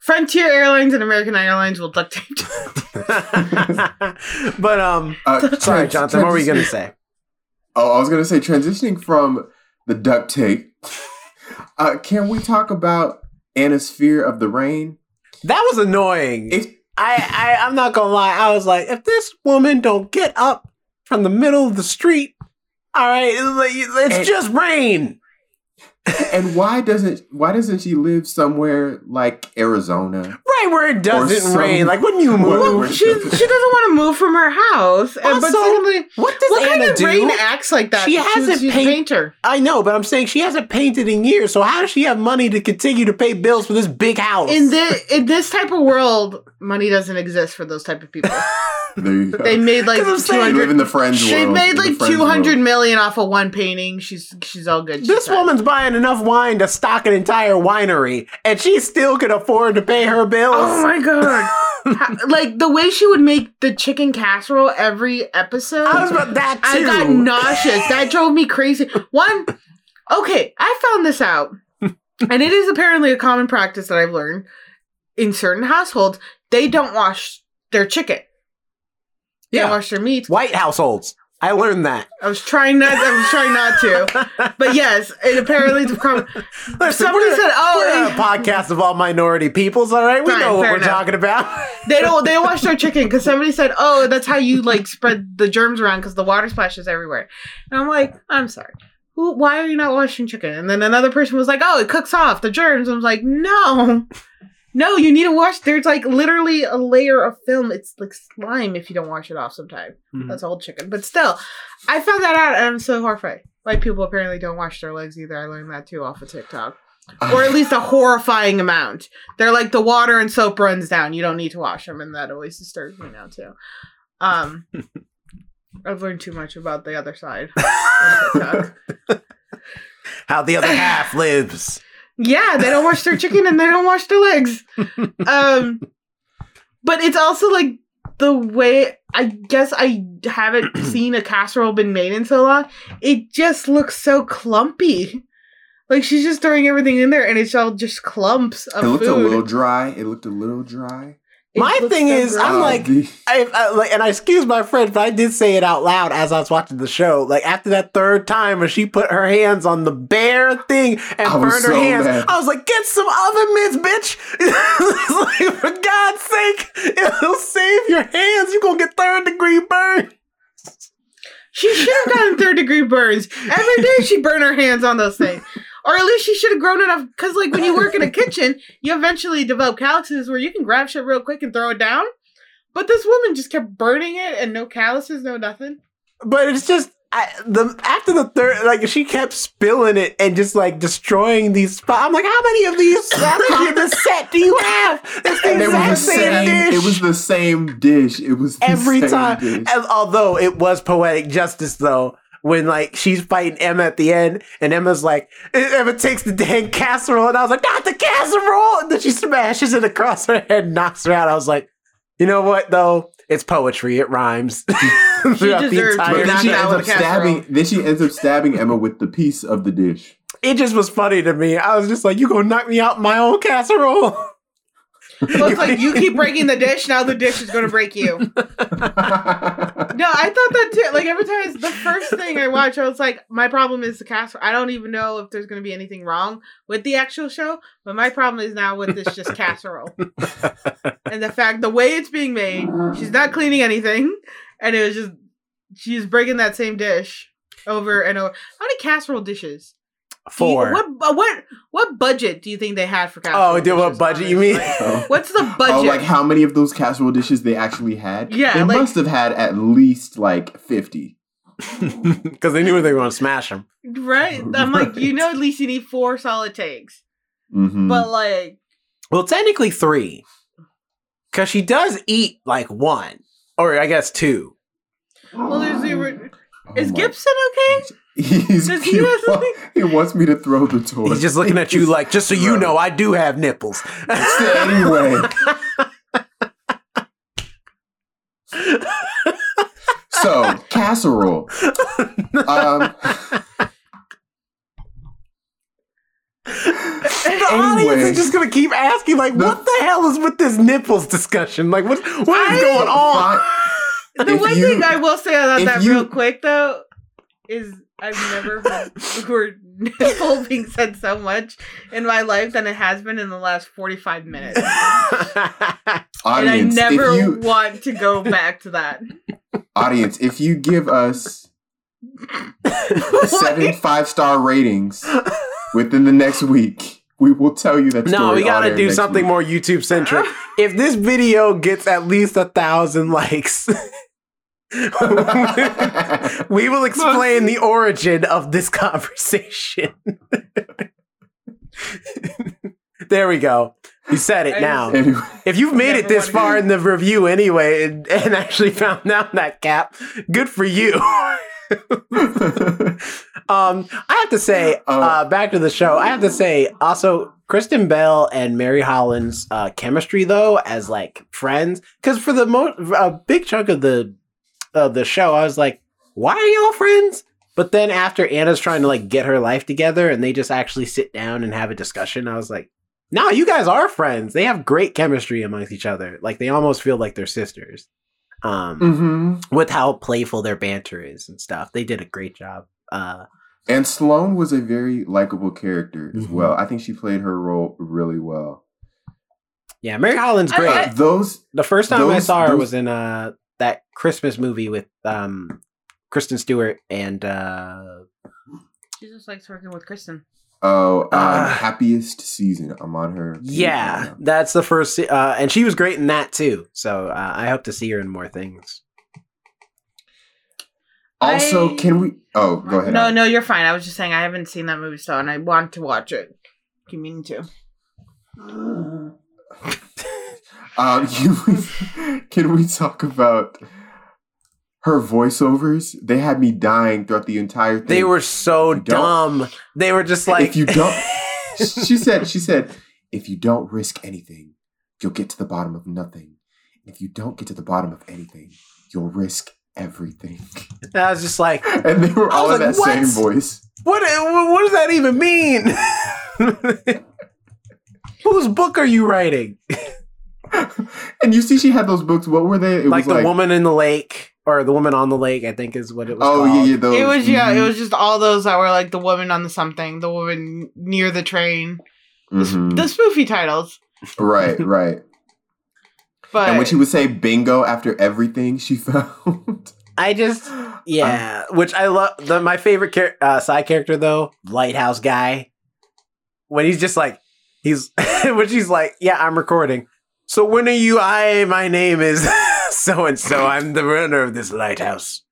Frontier Airlines and American Airlines will duct tape. [LAUGHS] [LAUGHS] but um Uh, sorry trans- johnson what were you gonna say Oh, I was gonna say transitioning from the duct tape. Uh, can we talk about Anna's fear of the rain? That was annoying It I, I I'm not gonna lie. I was like, if this woman don't get up from the middle of the street, All right, it's, like- it's just rain. And why doesn't why doesn't she live somewhere like Arizona? Right where it doesn't some- rain. Like when you move. where- She, she doesn't want to move from her house. And, but Also, secondly, what does what Anna kind of do? rain acts like that? She hasn't she's a paint- painter. I know, but I'm saying she hasn't painted in years. So how does she have money to continue to pay bills for this big house? In this in this type of world, money doesn't exist for those type of people. [LAUGHS] There you go. They made like 'Cause I'm two saying- You live hundred. in the friends She world. made like friends two hundred world. million off of one painting. She's she's all good. she this said. woman's buying enough wine to stock an entire winery, and she still can afford to pay her bills. Oh my god! [LAUGHS] Like the way she would make the chicken casserole every episode. I was about that too. I got nauseous. That drove me crazy. One, okay, I found this out, [LAUGHS] and it is apparently a common practice that I've learned in certain households. They don't wash their chicken. They Yeah. wash their meat. White households. I learned that. I was trying not. I was trying not to, [LAUGHS] but yes, it apparently common. Listen, Somebody said, "Oh, we're eh." a podcast of all minority peoples. All right, we Fine, know what we're enough. talking about. They don't. They don't wash their chicken because somebody said, "Oh, that's how you like spread the germs around because the water splashes everywhere." And I'm like, I'm sorry. Who? Why are you not washing chicken? And then another person was like, "Oh, it cooks off the germs." I was like, "No, no, you need to wash." There's like literally a layer of film. It's like slime if you don't wash it off. Sometimes Mhm. that's old chicken, but still, I found that out and I'm so horrified. White people apparently don't wash their legs either. I learned that too off of TikTok or at least a horrifying amount. They're like the water and soap runs down. You don't need to wash them, and that always disturbs me now too. Um, [LAUGHS] I've learned too much about the other side. [LAUGHS] How the other half lives. Yeah, they don't wash their chicken and they don't wash their legs. [LAUGHS] Um, but it's also like the way I guess I haven't [CLEARS THROAT] seen a casserole been made in so long. It just looks so clumpy. Like she's just throwing everything in there, and it's all just clumps of It looked food. a little dry. It looked a little dry. It My thing so is, I'm like- I, I like, and I excuse my friend, but I did say it out loud as I was watching the show. Like after that third time, when she put her hands on the bare thing and I was burned her so hands, mad. I was like, "Get some oven mitts, bitch!" Like, [LAUGHS] for God's sake, it'll save your hands. You're gonna get third degree burn. She should have gotten third degree burns. Every day she burned her hands on those things. Or at least she should have grown enough. Because, like, when you work in a [LAUGHS] kitchen, you eventually develop calluses where you can grab shit real quick and throw it down. But this woman just kept burning it and no calluses, no nothing. But it's just I, the after the third, like she kept spilling it and just like destroying these spots. I'm like, how many of these? [LAUGHS] How many of this set do you have? It's the and it exact was the same, same. dish It was the same dish. It was the every same time. dish. And although it was poetic justice, though. When like she's fighting Emma at the end, and Emma's like, Emma takes the dang casserole, and I was like, not the casserole, and then she smashes it across her head, and knocks her out. I was like, you know what though? It's poetry. It rhymes. [LAUGHS] Throughout the deserved to But entire then she show. out ends up casserole. stabbing. Then she ends up stabbing Emma with the piece of the dish. it just was funny to me. I was just like, you gonna knock me out my own casserole? [LAUGHS] Well, it's [LAUGHS] like you keep breaking the dish, now the dish is going to break you. [LAUGHS] No, I thought that too. Like every time it's the first thing I watch, I was like, my problem is the casserole. I don't even know if there's going to be anything wrong with the actual show, but my problem is now with this just casserole [LAUGHS] and the fact the way it's being made. She's not cleaning anything, and it was just she's breaking that same dish over and over. How many casserole dishes? Do you- Four. what uh, what what budget do you think they had for casserole? oh, dude, what dishes, budget you mean? [LAUGHS] Oh. What's the budget? Oh, like how many of those casserole dishes they actually had? Yeah, they like- must have had at least like fifty. [LAUGHS] Because they knew they were gonna smash them. Right? I'm like, you know, at [LAUGHS] least you need four solid takes. Mm-hmm. But like, Well, technically three, because she does eat like one, or I guess two. well, there's Oh Is Gibson okay? He's Does he he, have wa- he wants me to throw the toy. He's just looking at you [LAUGHS] like, just so you know, I do have nipples. anyway. so casserole. Um, the audience is just gonna keep asking, like, The- what the hell is with this nipples discussion? Like, what what is I- going on? fine. The one you- thing I will say about that you- real quick though is I've never heard [LAUGHS] the word nipple being said so much in my life than it has been in the last 45 minutes. audience, [LAUGHS] and I never if you want to go back to that. audience, if you give us [LAUGHS] seven five star ratings within the next week, we will tell you that. No, we gotta do something week. more YouTube centric. if this video gets at least a thousand likes, [LAUGHS] we will explain the origin of this conversation. [LAUGHS] there we go. You said it now. Anyway, If you've made it this far in the review anyway and, and actually found out that cap, good for you. [LAUGHS] um, I have to say, Oh. uh, back to the show. I have to say, also, Kristen Bell and Mary Holland's uh, chemistry, though, as like friends, because for the most a big chunk of the of the show, I was like, why are y'all friends? But then after Anna's trying to like get her life together, and they just actually sit down and have a discussion, I was like, no, you guys are friends. They have great chemistry amongst each other. Like they almost feel like they're sisters. Um, hmm with how playful their banter is and stuff. They did a great job. Uh, And Sloane was a very likable character as Mhm. well. I think she played her role really well. yeah, Mary Holland's I great. Those the first time I saw her those- was in uh that Christmas movie with um Kristen Stewart and uh She just likes working with Kristen. oh um, Uh, happiest season. I'm on her. page right yeah, that's the first se- uh and she was great in that too. So uh, I hope to see her in more things. Also, I- can we? Oh, go ahead. No, Alex. no, you're fine. I was just saying I haven't seen that movie still, and I want to watch it. Keep meaning to. Um, [LAUGHS] you, can we talk about her voiceovers? They had me dying throughout the entire thing. They were so If you don't- dumb. They were just like if you don't, [LAUGHS] she said, she said, if you don't risk anything, you'll get to the bottom of nothing. If you don't get to the bottom of anything, you'll risk everything. I was just like, [LAUGHS] And they were all in like, that same "What?" voice. what? What does that even mean? Whose book are you writing? [LAUGHS] and you see, she had those books. What were they? It like was the woman in the lake or the woman on the lake i think is what it was Oh called. yeah, yeah. Those, it was yeah, it mhm, was just all those that were like the woman on the something, the woman near the train, mhm. the spoofy titles. right, [LAUGHS] right. But And when she would say bingo after everything she [LAUGHS] found. i just yeah which i love the my favorite char- uh, side character though lighthouse guy when he's just like he's when she's like yeah i'm recording so when are you i my name is so and so i'm the runner of this lighthouse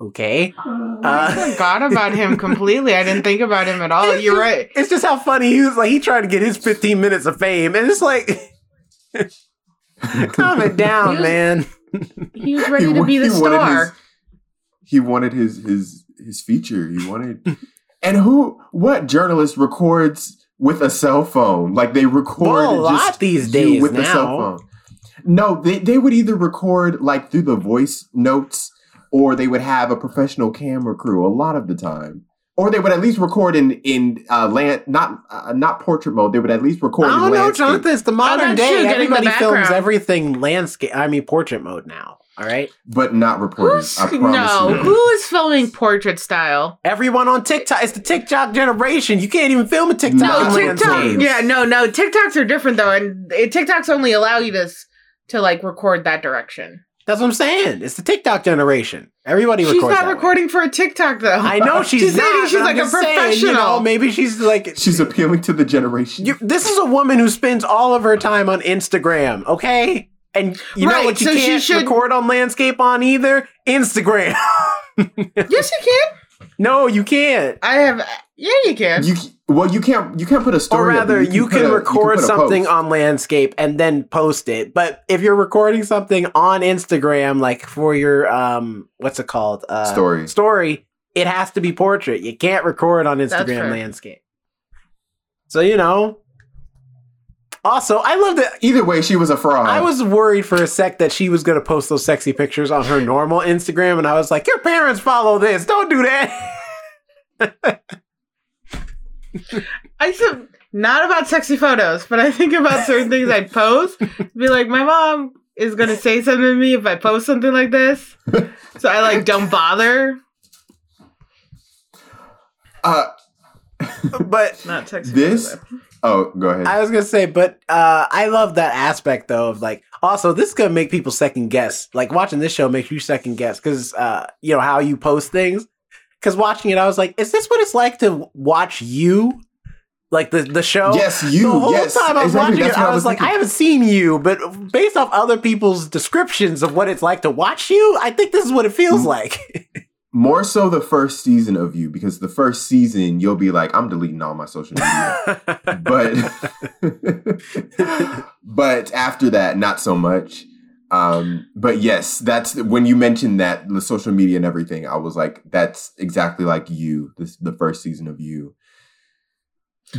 okay I uh, forgot about him [LAUGHS] completely. I didn't think about him at all. You're just- right. it's just how funny he was like he tried to get his 15 minutes of fame and it's like [LAUGHS] calm it down He was- man He was [LAUGHS] ready He to be the star. his- he wanted his his his feature. He wanted. and who? What journalist records with a cell phone? Like they record Well, a lot just these you days with a cell now. phone. No, they they would either record like through the voice notes, or they would have a professional camera crew. A lot of the time. Or they would at least record in in uh, land not uh, not portrait mode. They would at least record. I in don't know, landscape. Jonathan. It's the modern that's day. Everybody films everything landscape. I mean, portrait mode now. All right. but not reporting. Who's, I promise no, you. who is filming portrait style? Everyone on TikTok. It's the TikTok generation. You can't even film a TikTok No, TikTok- landscape. Yeah, no, no. TikToks are different though, and it, TikToks only allow you to to like record that direction. That's what I'm saying. It's the TikTok generation. Everybody She's records. not that way. recording for a TikTok though. I know [LAUGHS] she's, She's not. she's like I'm a just saying, professional. you know, maybe she's like She's appealing to the generation. You, this is a woman who spends all of her time on Instagram, okay? And you know what you so can't should- record on landscape on either? Instagram. [LAUGHS] yes, you can. no, you can't. I have. Yeah, you can. You well, you can't you can't put a Or story. up, but rather, you put can, a- record put a something post. on landscape and then post it. But if you're recording something on Instagram, like for your um, what's it called? Uh, Story. Story. It has to be portrait. You can't record on Instagram landscape. So you know. Also, I love that Either way, she was a fraud. I was worried for a sec that she was going to post those sexy pictures on her normal Instagram, and I was like, "Your parents follow this. Don't do that." [LAUGHS] I said not about sexy photos, but I think about certain things I post. Be like, my mom is gonna say something to me if I post something like this, so I like don't bother. uh, but Not sexy. This- photos. Oh, go ahead. I was gonna say, but uh, I love that aspect though of like. Also, this is gonna make people second guess. Like watching this show makes you second guess because uh, you know how you post things. Because watching it, I was like, "Is this what it's like to watch you?" Like the the show. yes, you. the whole yes, time I was exactly. watching That's it, I was, like, I haven't seen you, but based off other people's descriptions of what it's like to watch you, I think this is what it feels Mm. like. [LAUGHS] more so the first season of you because the first season you'll be like, I'm deleting all my social media. [LAUGHS] but [LAUGHS] but after that, not so much. Um, but yes, that's when you mentioned that the social media and everything. I was like, that's exactly like you. This the first season of you.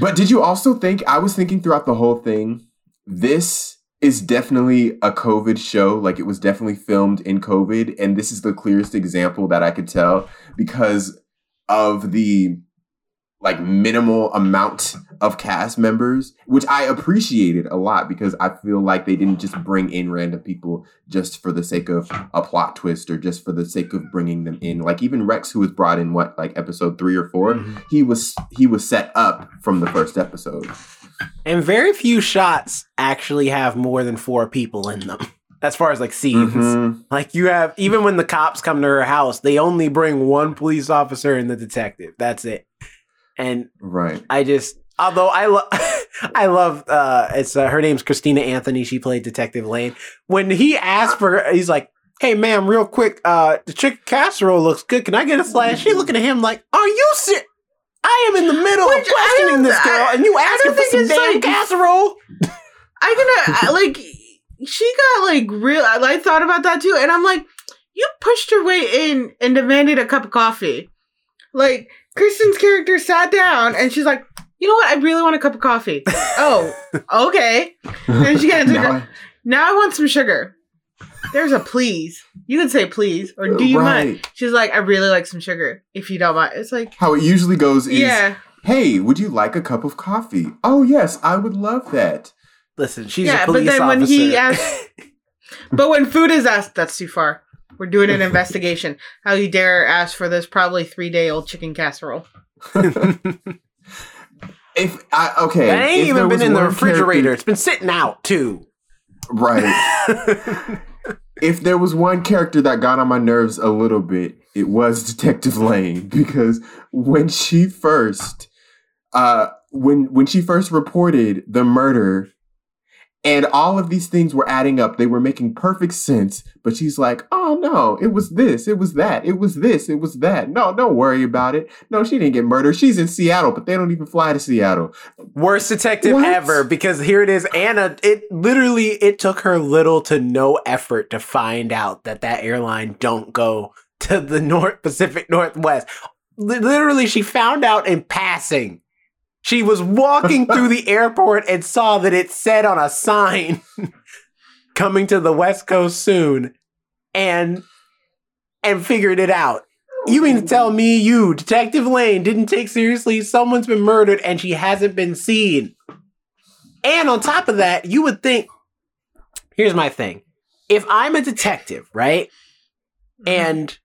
But did you also think? I was thinking throughout the whole thing. This is definitely a COVID show. Like it was definitely filmed in COVID, and this is the clearest example that I could tell because of the like minimal amount of cast members, which I appreciated a lot because I feel like they didn't just bring in random people just for the sake of a plot twist or just for the sake of bringing them in. Like even Rex, who was brought in what like episode three or 4 Mhm. he was he was set up from the first episode. And very few shots actually have more than four people in them, as far as like scenes. Mhm. Like you have, even when the cops come to her house, they only bring one police officer and the detective. That's it. And Right. I just, although I love, [LAUGHS] I love, uh, it's uh, her name's Christina Anthony. She played Detective Lane. When he asked for, he's like, "Hey, ma'am, real quick, uh, the chicken casserole looks good. Can I get a slice?" She looking at him like, "Are you serious?" I am in the middle Which of questioning this girl, I- and you I asking for some damn like- casserole. [LAUGHS] I gonna I- like she got like real. I I thought about that too, and I'm like, you pushed your way in and demanded a cup of coffee. Like Kristen's character sat down and she's like, you know what? I really want a cup of coffee. [LAUGHS] oh, okay. And she got into Now her- Now I want some sugar. There's a please. You can say please or do you mind? She's like, I really like some sugar. If you don't mind, it's like, How it usually goes is, yeah, "Hey, would you like a cup of coffee?" Oh yes, I would love that. Listen, she's Yeah, a but police then when he asks [LAUGHS] but when food is asked, that's too far. We're doing an investigation. How you dare ask for this probably three day old chicken casserole? [LAUGHS] If I okay, that ain't even been in the refrigerator. character- It's been sitting out too. right? [LAUGHS] if there was one character that got on my nerves a little bit, it was [LAUGHS] Detective Lane because when she first uh when when she first reported the murder and all of these things were adding up, they were making perfect sense, but she's like, "Oh no, it was this, it was that, it was this, it was that. No, don't worry about it. No, she didn't get murdered. She's in Seattle, but they don't even fly to Seattle." Worst detective What? ever because here it is. Anna, it literally it took her little to no effort to find out that that airline don't go to the [LAUGHS] North Pacific Northwest. Li- Literally, she found out in passing. She was walking through the airport and saw that it said on a sign [LAUGHS] coming to the West Coast soon and and figured it out. You mean to tell me you, Detective Lane, didn't take seriously someone's been murdered and she hasn't been seen? And on top of that, you would think here's my thing. If I'm a detective, right? Mm-hmm. And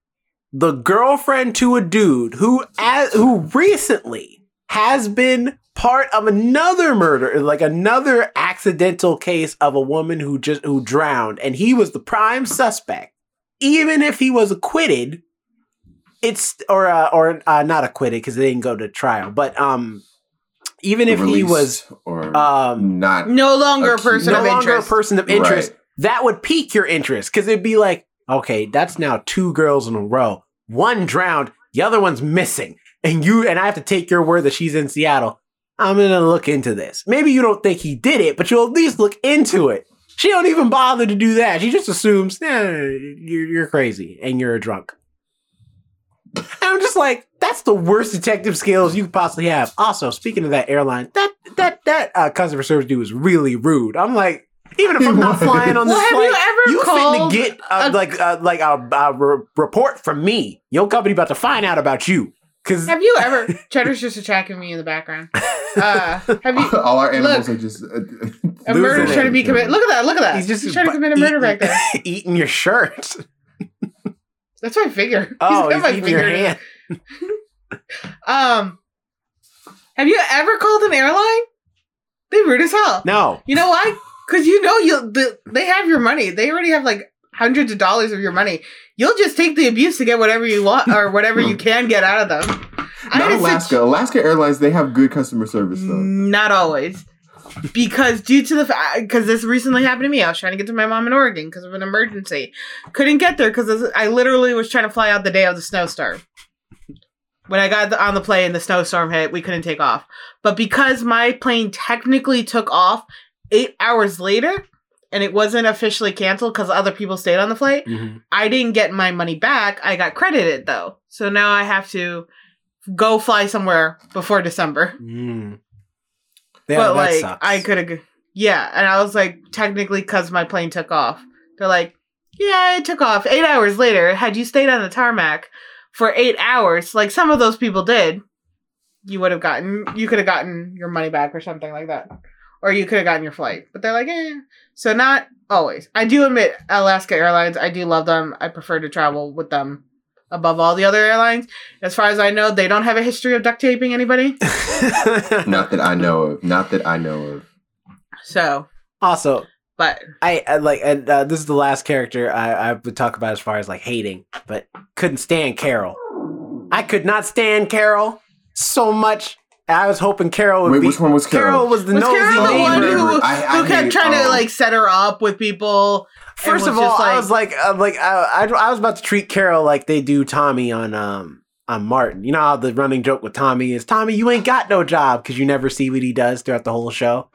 the girlfriend to a dude who as, who recently has been part of another murder, like another accidental case of a woman who just who drowned and he was the prime suspect. Even if he was acquitted, it's or uh, or uh, not acquitted because they didn't go to trial, but um even if he was or um not No longer a person no of longer interest. a person of interest, Right. that would pique your interest because it'd be like, okay, that's now two girls in a row. One drowned, the other one's missing, and you and I have to take your word that she's in Seattle. I'm gonna look into this. Maybe you don't think he did it, but you'll at least look into it. She don't even bother to do that. She just assumes, eh, you're, you're crazy and you're a drunk. And I'm just like, that's the worst detective skills you could possibly have. Also, speaking of that airline, that that that uh, customer service dude was really rude. I'm like, even if I'm not flying on this Well, have flight, you ever you called finna get uh, a- like uh, like a, a re- report from me. Your company about to find out about you. Cause Have you ever? [LAUGHS] Cheddar's just attacking me in the background. Uh, have you? [LAUGHS] all our animals Look. are just uh, A Losing murder's trying to be committed. Look at that! Look at that! he's just trying to commit a murder back there. [LAUGHS] eating your shirt. That's my finger. Oh, got he's my eating your finger in it. hand. Um, have you ever called an airline? They rude as hell. No. You know why? Because you know you the, they have your money. They already have like hundreds of dollars of your money. You'll just take the abuse to get whatever you want or whatever you [LAUGHS] can get out of them. Not had a situ- Alaska. Alaska Airlines, they have good customer service though. Mm, not always. Because due to the fact, because this recently happened to me, I was trying to get to my mom in Oregon because of an emergency. Couldn't get there because I literally was trying to fly out the day of the snowstorm. When I got on the plane, and the snowstorm hit. We couldn't take off. But because my plane technically took off eight hours later, and it wasn't officially canceled because other people stayed on the flight, Mhm. I didn't get my money back. I got credited though. So now I have to go fly somewhere before December Mm. Yeah, but that like sucks. I could have, yeah. And I was like, technically, because my plane took off. They're like, yeah, it took off eight hours later. Had you stayed on the tarmac for eight hours, like some of those people did, you would have gotten, you could have gotten your money back or something like that, or you could have gotten your flight. But they're like, eh. So not always. I do admit, Alaska Airlines. I do love them. I prefer to travel with them above all the other airlines. As far as I know, they don't have a history of duct taping anybody. [LAUGHS] Not that I know of. Not that I know of. So, also, but I, I like, and uh, this is the last character I, I would talk about as far as like hating, but couldn't stand Carol. I could not stand Carol so much. I was hoping Carol would Wait, be. which one was Carol? was the Was nosy Carol the neighbor. one who, I- I who kept hate- trying to oh. like set her up with people? First of all, just I was like, uh, like I, I, I was about to treat Carol like they do Tommy on um on Martin. You know how the running joke with Tommy is, Tommy, you ain't got no job because you never see what he does throughout the whole show.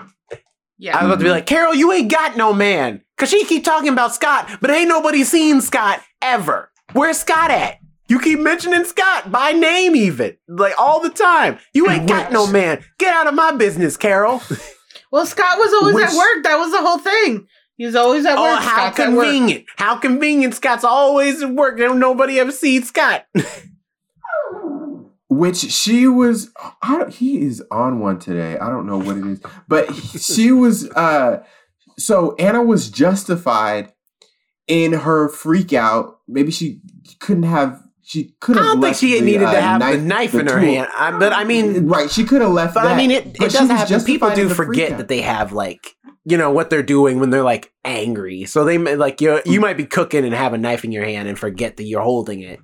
Yeah, I was about to be like, Carol, you ain't got no man. Cause she keep talking about Scott, but ain't nobody seen Scott ever. Where's Scott at? You keep mentioning Scott by name even. Like all the time. You ain't got no man. Get out of my business, Carol. [LAUGHS] well, Scott was always Which- at work. That was the whole thing. He was always at work. Oh, work. how Scott's at work. convenient. How convenient Scott's always at work. and Nobody ever sees Scott. [LAUGHS] Which she was. I don't, he is on one today. I don't know what it is, but she was. uh So Anna was justified in her freak out. Maybe she couldn't have. She could have. I don't think she the, needed to uh, have the knife in her tool. hand. I, but I mean, right? She could have left. but I mean, it, it does happen. People do in the freak forget that they have like you know what they're doing when they're like angry. So they like you. You might be cooking and have a knife in your hand and forget that you're holding it.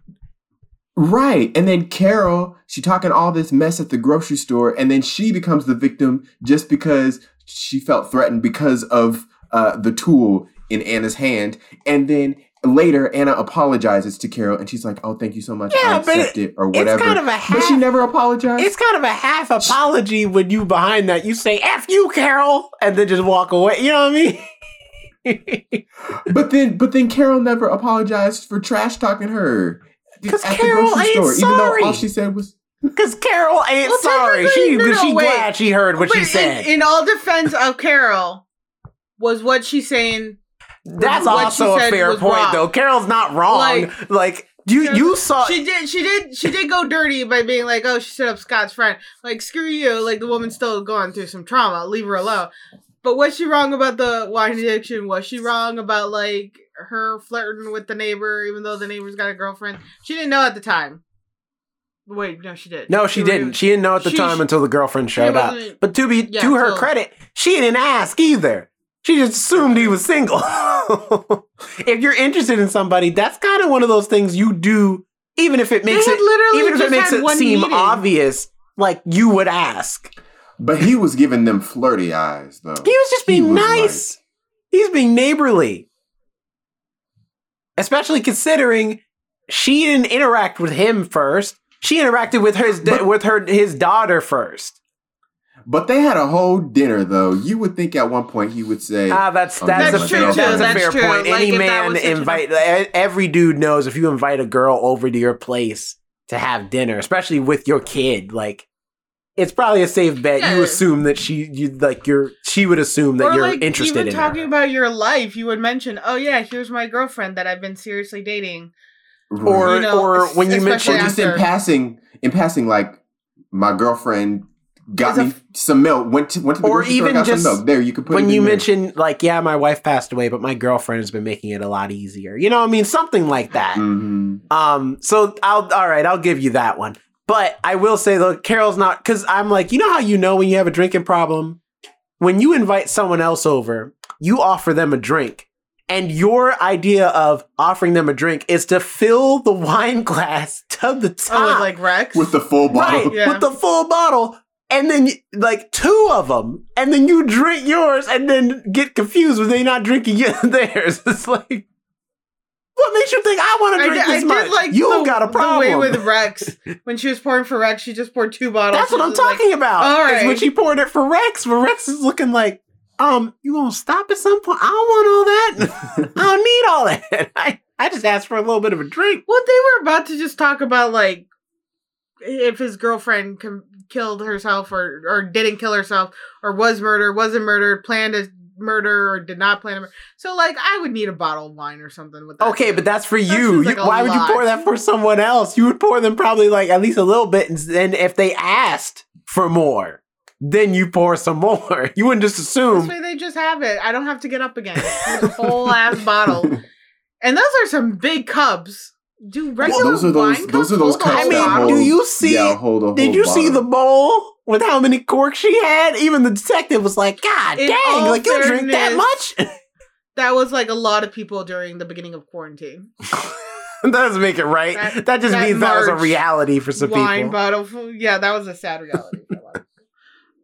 Right. And then Carol, she talking all this mess at the grocery store, and then she becomes the victim just because she felt threatened because of uh, the tool in Anna's hand. And then later, Anna apologizes to Carol, and she's like, "Oh, thank you so much. Yeah, I but accept it, or whatever." It's kind of a but she never apologized. It's kind of a half apology when you behind that you say "f you, Carol" and then just walk away. You know what I mean? [LAUGHS] but then, but then Carol never apologized for trash talking her 'Cause at Carol ain't even though all she said was. Because Carol ain't Well, sorry. She technically, no, no, she wait. glad she heard what But she said. In, all defense of Carol, was what she's saying. That's also a fair point, wrong. though. Carol's not wrong. Like, Like- you, you saw. She did. She did. She did go dirty by being like, "Oh, she set up Scott's friend." Like, screw you. Like the woman's still going through some trauma. Leave her alone. But was she wrong about the wine addiction? Was she wrong about like her flirting with the neighbor, even though the neighbor's got a girlfriend? She didn't know at the time. Wait, no, she did. no, she was- didn't. She didn't know at the She- time until the girlfriend showed up. But to be Yeah, to her so- credit, she didn't ask either. She just assumed he was single. [LAUGHS] if you're interested in somebody, that's kind of one of those things you do, even if it makes it, literally even if it makes it seem meeting. obvious. Like you would ask. But he was giving them flirty eyes, though. He was just being was nice. He's being neighborly. Especially considering she didn't interact with him first. She interacted with his But- with her his daughter first. But they had a whole dinner, though. You would think at one point he would say, Ah, that's Oh, that's, That's a true, fair, that's a fair true. point. Like, Any man was such a- invite e- every dude knows if you invite a girl over to your place to have dinner, especially with your kid, like it's probably a safe bet. You assume that she you like you're she would assume that or you're like interested even in talking her. about your life, you would mention, "Oh yeah, here's my girlfriend that I've been seriously dating." or You know, or when you especially or mention just in passing, in passing, like my girlfriend got me f- some milk. Went to went to the Or grocery store, got just some milk. There, you could put when it you in there. mention like yeah my wife passed away but my girlfriend has been making it a lot easier you know what i mean something like that Mhm. um so i'll all right i'll give you that one but i will say though carol's not because i'm like you know how you know when you have a drinking problem when you invite someone else over, you offer them a drink. And your idea of offering them a drink is to fill the [LAUGHS] wine glass to the top. Oh, like Rex. With the full bottle. right, [LAUGHS] Yeah. with the full bottle. And then, like, two of them. And then you drink yours and then get confused when they're not drinking [LAUGHS] theirs. It's like, what makes you think I want to drink did, I this did much? like you the, got a problem. The way with Rex when she was pouring for Rex, she just poured two bottles. That's what I'm She was like, talking about. all Is right. when she poured it for Rex, but Rex is looking like, um, you gonna stop at some point? I don't want all that. [LAUGHS] I don't need all that. [LAUGHS] I, I just asked for a little bit of a drink. Well, they were about to just talk about like if his girlfriend com- killed herself or or didn't kill herself or was murdered, wasn't murdered, planned a murder or did not plan a murder. So like I would need a bottle of wine or something with that. Okay, but that's for you. seems You- like Why would you pour that for someone else? You would pour them probably like at least a little bit, and then if they asked for more, then you pour some [LAUGHS] more. You wouldn't just this assume. way they just have it. I don't have to get up again. There's a whole ass bottle, and those are some big cups. Do regular those are those- wine those cups are those cups I mean, that bottle? do you see? Yeah, hold a whole Did you see the bowl with how many corks she had? Even the detective was like, "God In dang! all Like you drink that much?" [LAUGHS] That was like a lot of people during the beginning of quarantine. [LAUGHS] that doesn't make it right. That, That- just that means that was a reality for some wine people. bottle. Yeah, that was a sad reality. for a lot of people.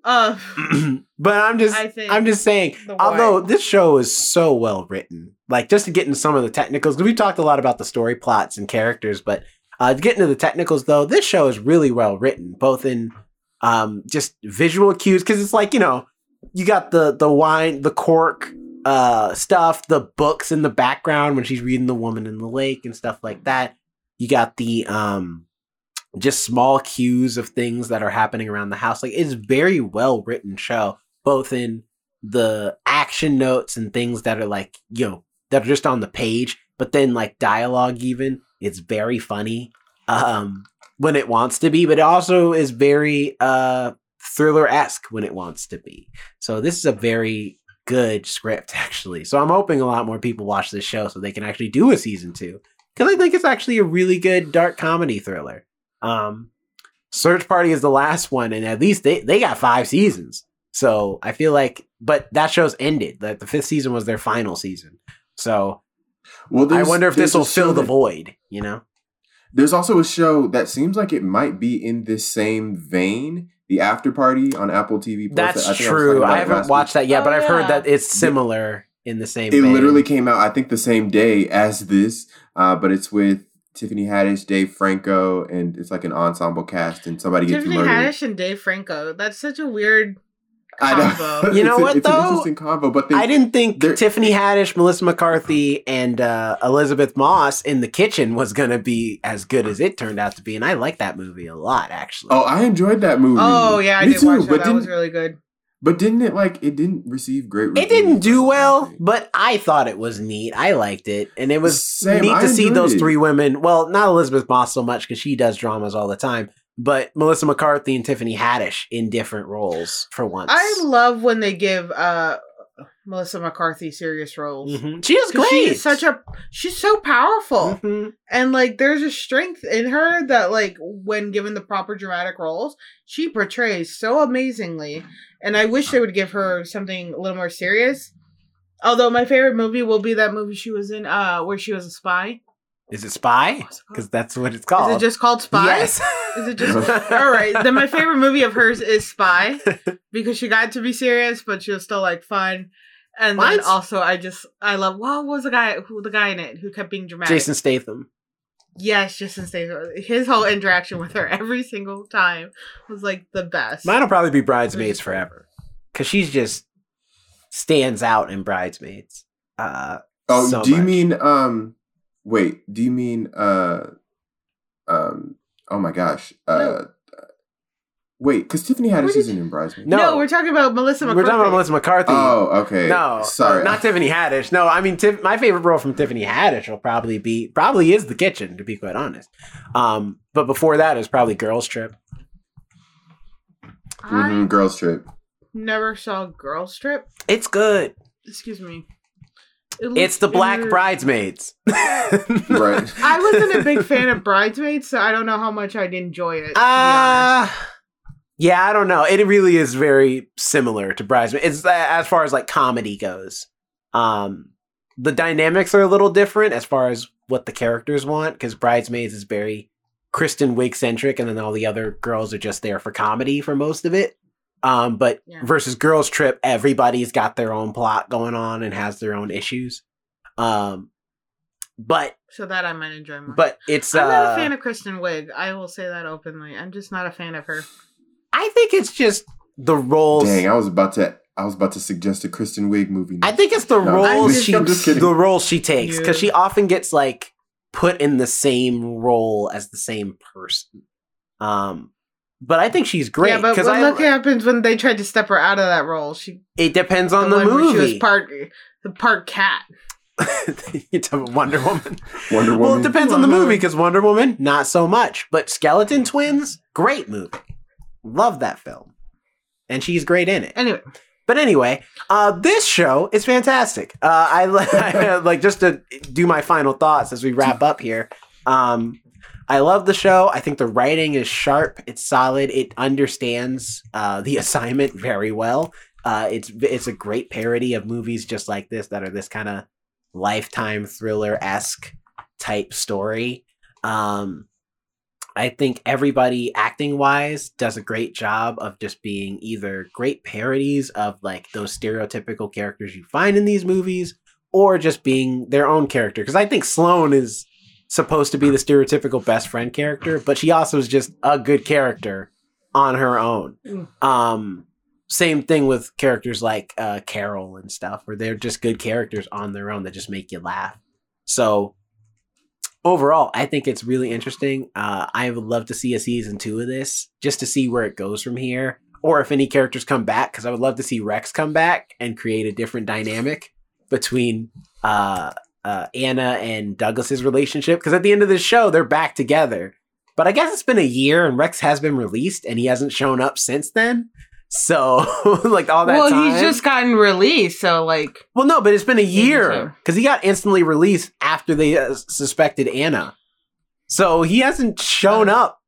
Uh, [CLEARS THROAT] but I'm just, I'm just saying. Although this show is so well written, like just to get into some of the technicals, because we talked a lot about the story plots and characters, but uh, to get into the technicals, though, this show is really well written, both in um, just visual cues, because it's like you know, you got the the wine, the cork uh, stuff, the books in the background when she's reading The Woman in the Lake and stuff like that. You got the um, just small cues of things that are happening around the house. Like it's very well written show, both in the action notes and things that are like, you know, that are just on the page, but then like dialogue even, it's very funny. Um when it wants to be, but it also is very uh thriller-esque when it wants to be. So this is a very good script [LAUGHS] actually. So I'm hoping a lot more people watch this show so they can actually do a season 2 cuz I think it's actually a really good dark comedy thriller. Um Search Party is the last one and at least they they got 5 seasons. So I feel like, but that show's ended. That the fifth season was their final season. So Well, I wonder if this will a show fill the void. You know, There's also a show that seems like it might be in this same vein. The After Party on Apple TV. Plus. that's I think true. about I haven't last watched that yet, Oh, but I've heard that it's similar in the same. week. It vein. literally came out, I think, the same day as this, uh, but it's with Tiffany Haddish, Dave Franco, and it's like an ensemble cast, and somebody gets Tiffany murdered. Haddish and Dave Franco. That's such a weird I know. combo. [LAUGHS] You know It's a- what, It's though? an interesting combo, but they, I didn't think Tiffany Haddish, Melissa McCarthy, and uh, Elisabeth Moss in the kitchen was gonna be as good as it turned out to be, and I like that movie a lot, actually. Oh, I enjoyed that movie. Oh yeah, I Me did too, watch that. But That was really good. But didn't it like it didn't receive great? Reviews, it didn't do well, but I thought it was neat. I liked it, and it was Same, neat I to see those it. three women. Well, not Elisabeth Moss so much because she does dramas all the time, but Melissa McCarthy and Tiffany Haddish in different roles for once. I love when they give uh Melissa McCarthy serious roles. Mhm. She is great. She is such a she's so powerful. Mhm. And like there's a strength in her that like when given the proper dramatic roles, she portrays so amazingly. And I wish they would give her something a little more serious. Although my favorite movie will be that movie she was in, uh, where she was a spy. Is it Spy? Because that's what it's called. Is it just called Spy? Yes. Is it just [LAUGHS] all right? Then my favorite movie of hers is Spy [LAUGHS] because she got to be serious, but she was still like fun. And then also, I just I love what was the guy who the guy in it who kept being dramatic? Jason Statham. Yes, Jason Statham. His whole interaction with her every single time was like the best. Mine will probably be Bridesmaids Forever. Because she's just stands out in Bridesmaids. Uh, Oh, so do you mean um? Wait, do you mean uh? Um. Oh my gosh. Uh. Wait, because Tiffany Haddish did isn't in Bridesmaids. No. no, we're talking about Melissa We're talking about Melissa McCarthy. Oh, okay. No, sorry. uh, not Tiffany Haddish. No, I mean Tiff- my favorite role from Tiffany Haddish will probably be probably is The Kitchen, to be quite honest. Um, but before that, that is probably Girls Trip. I Mhm, Girls Trip. never saw Girls Trip. It's good. Excuse me. It It's the Black weird. Bridesmaids. [LAUGHS] Right. I wasn't a big fan of Bridesmaids, so I don't know how much I'd enjoy it. to be. Ah, Yeah, I don't know. It really is very similar to Bridesmaids. It's uh, as far as like comedy goes. Um, the dynamics are a little different as far as what the characters want because Bridesmaids is very Kristen Wiig centric, and then all the other girls are just there for comedy for most of it. Um, but Yeah. versus Girls Trip, everybody's got their own plot going on and has their own issues. Um, but So that I might enjoy more. but it's I'm not uh, a fan of Kristen Wiig. I will say that openly. I'm just not a fan of her. I think it's just the roles. Dang, I was about to. I was about to suggest a Kristen Wiig movie. I think it's the No, roles just- she I'm just kidding. the roles she takes because she often gets like put in the same role as the same person. Um, but I think she's great yeah, but because what I look happens when they tried to step her out of that role. She it depends on the, one where She was movie. part the part cat. [LAUGHS] You're talking about Wonder Woman. Wonder Well, it Woman. depends on the movie because Wonder Woman not so much, but Skeleton Twins great movie. Love that film, and she's great in it. Anyway, But anyway, uh, this show is fantastic. Uh, I, [LAUGHS] I like just to do my final thoughts as we wrap up here. Um, I love the show. I think the writing is sharp. It's solid. It understands uh, the [LAUGHS] assignment very well. Uh, it's it's a great parody of movies just like this that are this kind of lifetime thriller esque type story. Um, I think everybody acting wise does a great job of just being either great parodies of like those stereotypical characters you find in these movies or just being their own character. Because I think Sloane is supposed to be the stereotypical best friend character, but she also is just a good character on her own. Mm. Um, same thing with characters like uh, Carol and stuff, where they're just good characters on their own that just make you laugh. So overall, I think it's really interesting. Uh, I would love to see a season two of this just to see where it goes from here, or if any characters come back, because I would love to see Rex come back and create a different dynamic between uh, uh, Anna and Douglas's relationship. Because at the end of the show, they're back together. But I guess it's been a year, and Rex has been released, and he hasn't shown up since then. So, [LAUGHS] like all that well, time. he's just gotten released, so like, Well, no, but it's been a year because he got instantly released after they uh, suspected Anna. So he hasn't shown up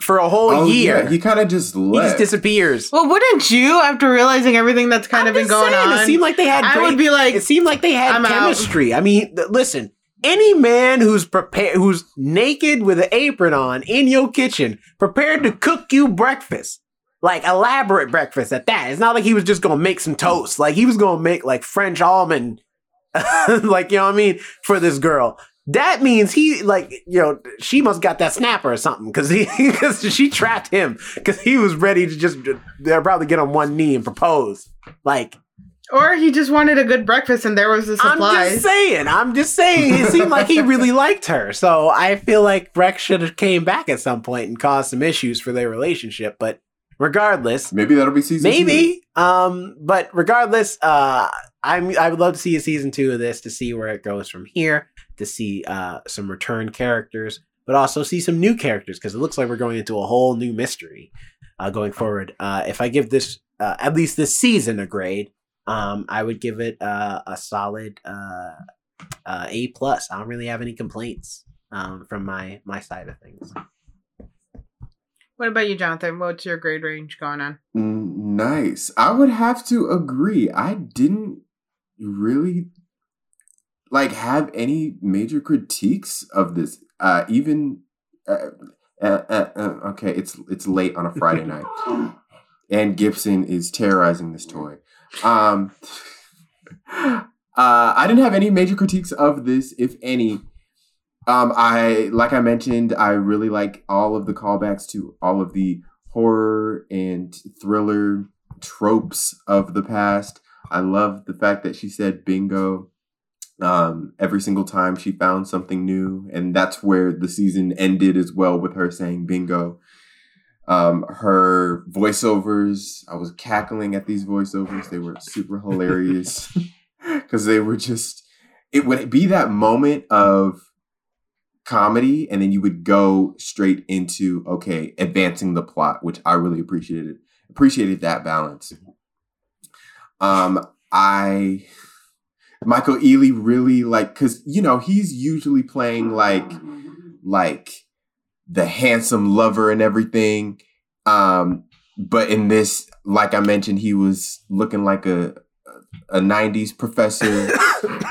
for a whole oh, year. yeah, he kind of just he just disappears. well, wouldn't you after realizing everything that's kind I'm of been going saying, on? It seemed like they had. I great, would be like, it seemed like they had I'm out. chemistry. I mean, th- listen, any man who's prepared, who's naked with an apron on in your kitchen, prepared to cook you breakfast, like elaborate breakfast at that. It's not like he was just gonna make some toast. Like he was gonna make like French almond, [LAUGHS] like you know what I mean, for this girl. That means he like you know she must got that snapper or something because he [LAUGHS] because she trapped him because he was ready to just they'll probably get on one knee and propose like or he just wanted a good breakfast, and there was the I'm supplies. just saying. I'm just saying. It seemed like he [LAUGHS] really liked her, so I feel like Rex should have came back at some point and caused some issues for their relationship. But regardless, Maybe that'll be season two. maybe. Um, but regardless, uh, I'm I would love to see a season two of this to see where it goes from here. To see uh some return characters, but also see some new characters because it looks like we're going into a whole new mystery uh, going forward. Uh, if I give this uh, at least this season a grade, um, I would give it uh, a solid uh, uh, A plus. I don't really have any complaints um, from my my side of things. What about you, Jonathan? What's your grade range going on? Nice. I would have to agree. I didn't really like have any major critiques of this. Uh, even uh, uh, uh, uh, okay, it's it's late on a Friday night, [LAUGHS] and Gibson is terrorizing this toy. Um, uh, I didn't have any major critiques of this, if any. Um, I like I mentioned, I really like all of the callbacks to all of the horror and thriller tropes of the past. I love the fact that she said bingo um, every single time she found something new, and that's where the season ended as well with her saying bingo. Um, her voiceovers, I was cackling at these voiceovers. They were super hilarious [LAUGHS] because they were just. It would be that moment of comedy and then you would go straight into okay advancing the plot which i really appreciated appreciated that balance um i michael Ealy really like because you know he's usually playing like like the handsome lover and everything um but in this, like I mentioned, he was looking like a a '90s professor.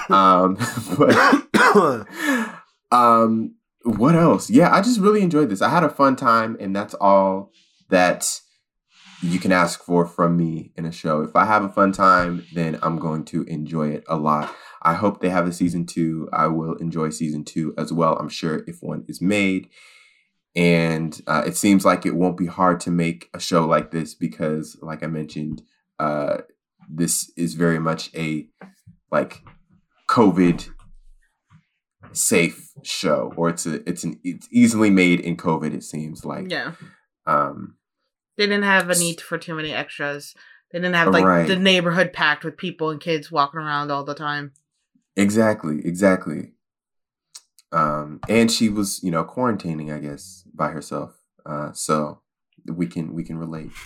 [COUGHS] um, [LAUGHS] but [COUGHS] um, what else? Yeah, I just really enjoyed this. I had a fun time, and that's all that you can ask for from me in a show. If I have a fun time, then I'm going to enjoy it a lot. I hope they have a season two. I will enjoy season two as well. I'm sure if one is made. And uh, it seems like it won't be hard to make a show like this because, like I mentioned, uh, this is very much a like COVID safe show, or it's a it's an it's easily made in COVID. It seems like Yeah. um They didn't have a need for too many extras. They didn't have like Right. the neighborhood packed with people and kids walking around all the time. Exactly, exactly. Um, and she was, you know, quarantining, I guess, by herself. Uh, so we can we can relate. [LAUGHS]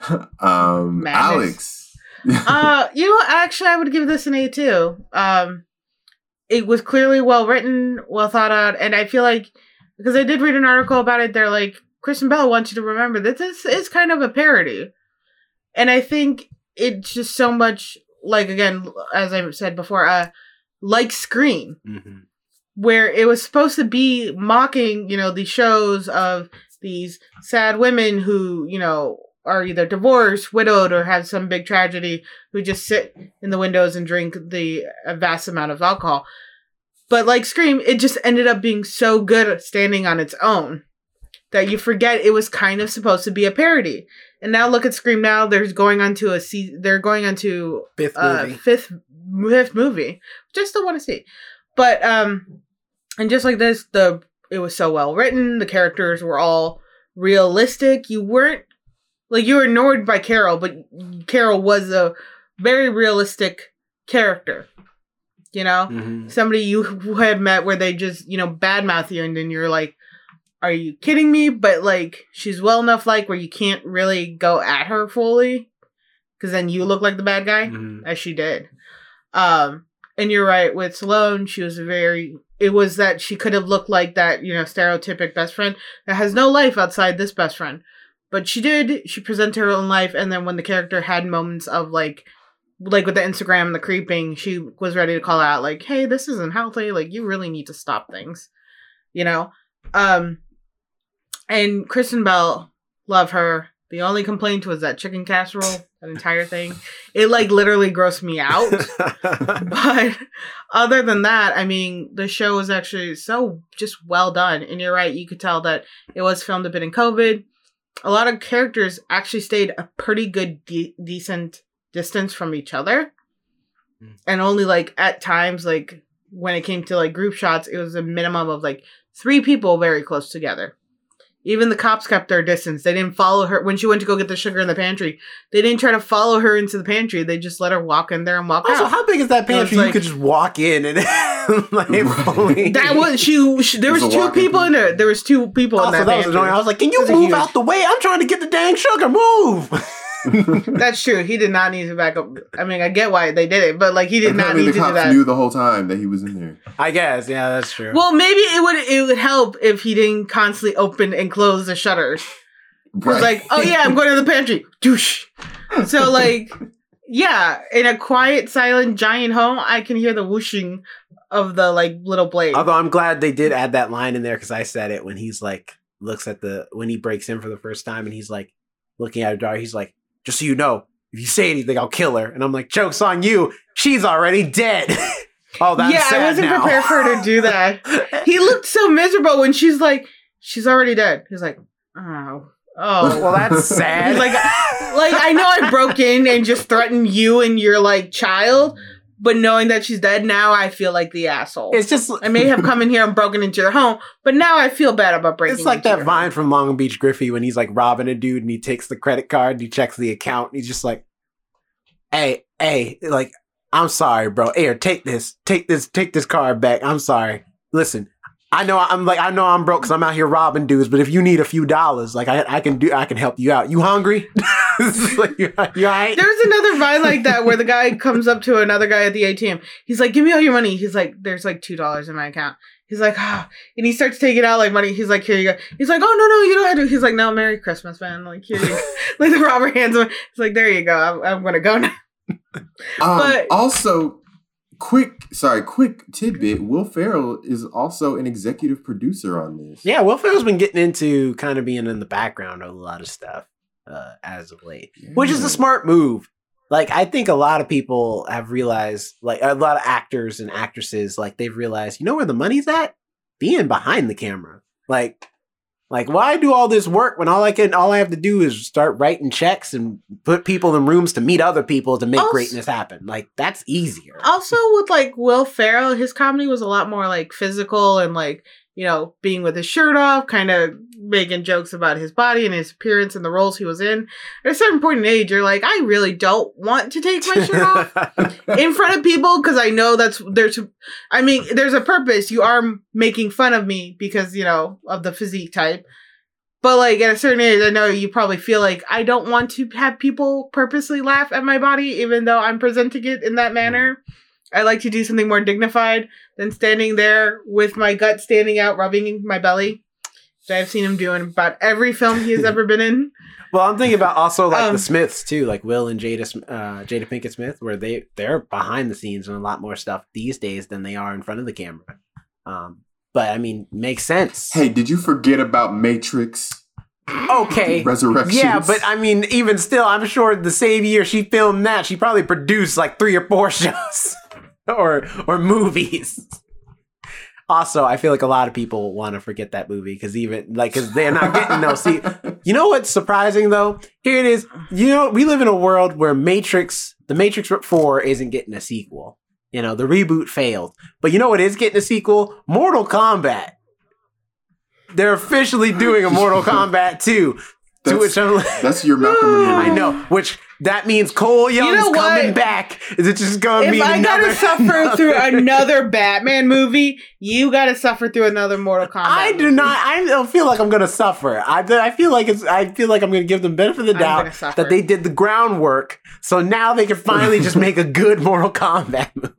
[LAUGHS] um, Madness. Alex. uh, [LAUGHS] you know, actually, I would give this an A too. Um, it was clearly well written, well thought out, and I feel like because I did read an article about it, they're like Kristen Bell wants you to remember that this is kind of a parody, and I think it's just so much like again, as I said before, uh, like Scream Mhm. where it was supposed to be mocking, you know, the shows of these sad women who, you know, are either divorced, widowed, or have some big tragedy who just sit in the windows and drink the a vast amount of alcohol. But like Scream, it just ended up being so good at standing on its own that you forget it was kind of supposed to be a parody. And now look at Scream now, there's going on to a se- they're going on to Fifth uh, movie. fifth fifth movie, which I still want to see. But um, and just like this, the it was so well written. The characters were all realistic. You weren't like you were annoyed by Carol, but Carol was a very realistic character. You know, Mhm. somebody you [LAUGHS] had met where they just you know badmouth you, and then you're like, "Are you kidding me?" But like she's well enough like where you can't really go at her fully, because then you look like the bad guy Mhm. as she did. Um, and you're right with Sloane. She was very. It was that she could have looked like that, you know, stereotypic best friend that has no life outside this best friend. But she did. She presented her own life, and then when the character had moments of like, like with the Instagram and the creeping, she was ready to call out like, "Hey, this isn't healthy. Like, you really need to stop things," you know. Um, and Kristen Bell, love her. The only complaint was that chicken casserole, that entire thing. It like literally grossed me out. [LAUGHS] but other than that, I mean, the show was actually so just well done. And you're right, you could tell that it was filmed a bit in COVID. A lot of characters actually stayed a pretty good, de- decent distance from each other. Mm. And only like at times, like when it came to like group shots, it was a minimum of like three people very close together. Even the cops kept their distance. They didn't follow her when she went to go get the sugar in the pantry. They didn't try to follow her into the pantry. They just let her walk in there and walk Also, out. how big is that It was pantry? you like- could just walk in and [LAUGHS] like Right. That was she. she there was was two walk-in people in there. There was two people in Also, that. that was pantry. annoying. I was like, "Can you move huge- out the way? I'm trying to get the dang sugar. Move." [LAUGHS] [LAUGHS] That's true. He did not need to back up. I mean, I get why they did it, but like he did not Apparently need the to do cops that. knew the whole time that he was in there. I guess, yeah, that's true. Well, maybe it would it would help if he didn't constantly open and close the shutters. It was like, oh yeah, I'm going to the pantry. Douche. So like, yeah, in a quiet, silent, giant home, I can hear the whooshing of the like little blade. Although I'm glad they did add that line in there because I said it when he's like looks at the when he breaks in for the first time and he's like looking at her daughter. He's like, "Just so you know, if you say anything, I'll kill her." And I'm like, "Jokes on you. She's already dead." [LAUGHS] oh, that's yeah, sad I wasn't now. prepared for her to do that. [LAUGHS] he looked so miserable when she's like, she's already dead. He's like, oh, oh. well, that's [LAUGHS] sad. Like, like I know I broke in and just threatened you and your like child, but knowing that she's dead now, I feel like the asshole. it's just I may have come in here and broken into your home, but now I feel bad about breaking. It's like that vine home. from Long Beach Griffy when he's like robbing a dude and he takes the credit card and he checks the account and he's just like, "Hey, hey, like, I'm sorry, bro. Here, take this, take this, take this card back. I'm sorry. Listen, I know I'm like I know I'm broke because I'm out here robbing dudes, but if you need a few dollars, like I, I can do, I can help you out. You hungry? It's like, you, you all right? There's another vine like that where the guy comes up to another guy at the ATM. He's like, "Give me all your money." He's like, "There's like two dollars in my account." He's He's like, ah, and he starts taking out like money. He's like, here you go. He's like, oh no, no, you don't have to. He's like, no, Merry Christmas, man. Like here you go. [LAUGHS] like the robber hands him. He's like, there you go. I'm, I'm gonna go now. Um, But- also, quick, sorry, quick tidbit. Will Ferrell is also an executive producer on this. Yeah, Will Ferrell's been getting into kind of being in the background of a lot of stuff uh, as of late, which is a smart move. Like, I think a lot of people have realized, like, a lot of actors and actresses, like, they've realized, you know where the money's at? Being behind the camera. Like, like why do all this work when all I can, all I have to do is start writing checks and put people in rooms to meet other people to make Also- greatness happen? Like, that's easier. Also, with like Will Ferrell, his comedy was a lot more like physical and like you know being with his shirt off, kind of making jokes about his body and his appearance and the roles he was in. At a certain point in age, you're like, I really don't want to take my shirt off. [LAUGHS] in front of people because I know that's there's I mean there's a purpose. You are making fun of me because you know of the physique type. But like at a certain age, I know you probably feel like I don't want to have people purposely laugh at my body, even though I'm presenting it in that mm. manner. I like to do something more dignified than standing there with my gut standing out, rubbing my belly. Which I've seen him do in about every film he has [LAUGHS] ever been in. Well, I'm thinking about also like Um, the Smiths too, like Will and Jada uh, Jada Pinkett Smith, where they they're behind the scenes and a lot more stuff these days than they are in front of the camera. Um, but I mean, makes sense. Hey, did you forget about Matrix okay, [LAUGHS] Resurrections? yeah, but I mean, even still, I'm sure the same year she filmed that, she probably produced like three or four [LAUGHS] shows or or movies. Also, I feel like a lot of people want to forget that movie because even like because they're not getting no see. You know what's surprising though? Here it is. You know, we live in a world where Matrix, the Matrix 4 isn't getting a sequel. You know, the reboot failed. But you know what is getting a sequel? Mortal Kombat. They're officially doing a Mortal [LAUGHS] Kombat 2. To That's- which I'm That's your Malcolm [LAUGHS] I know, which that means Cole Young's know what? coming back. Is it just gonna if be I another gotta suffer [LAUGHS] through another Batman movie, you gotta suffer through another Mortal Kombat. I do movie. not. I don't feel like I'm gonna suffer. I, I feel like it's. I feel like I'm gonna give them benefit of the doubt that they did the groundwork, so now they can finally just make a good Mortal Kombat [LAUGHS] movie.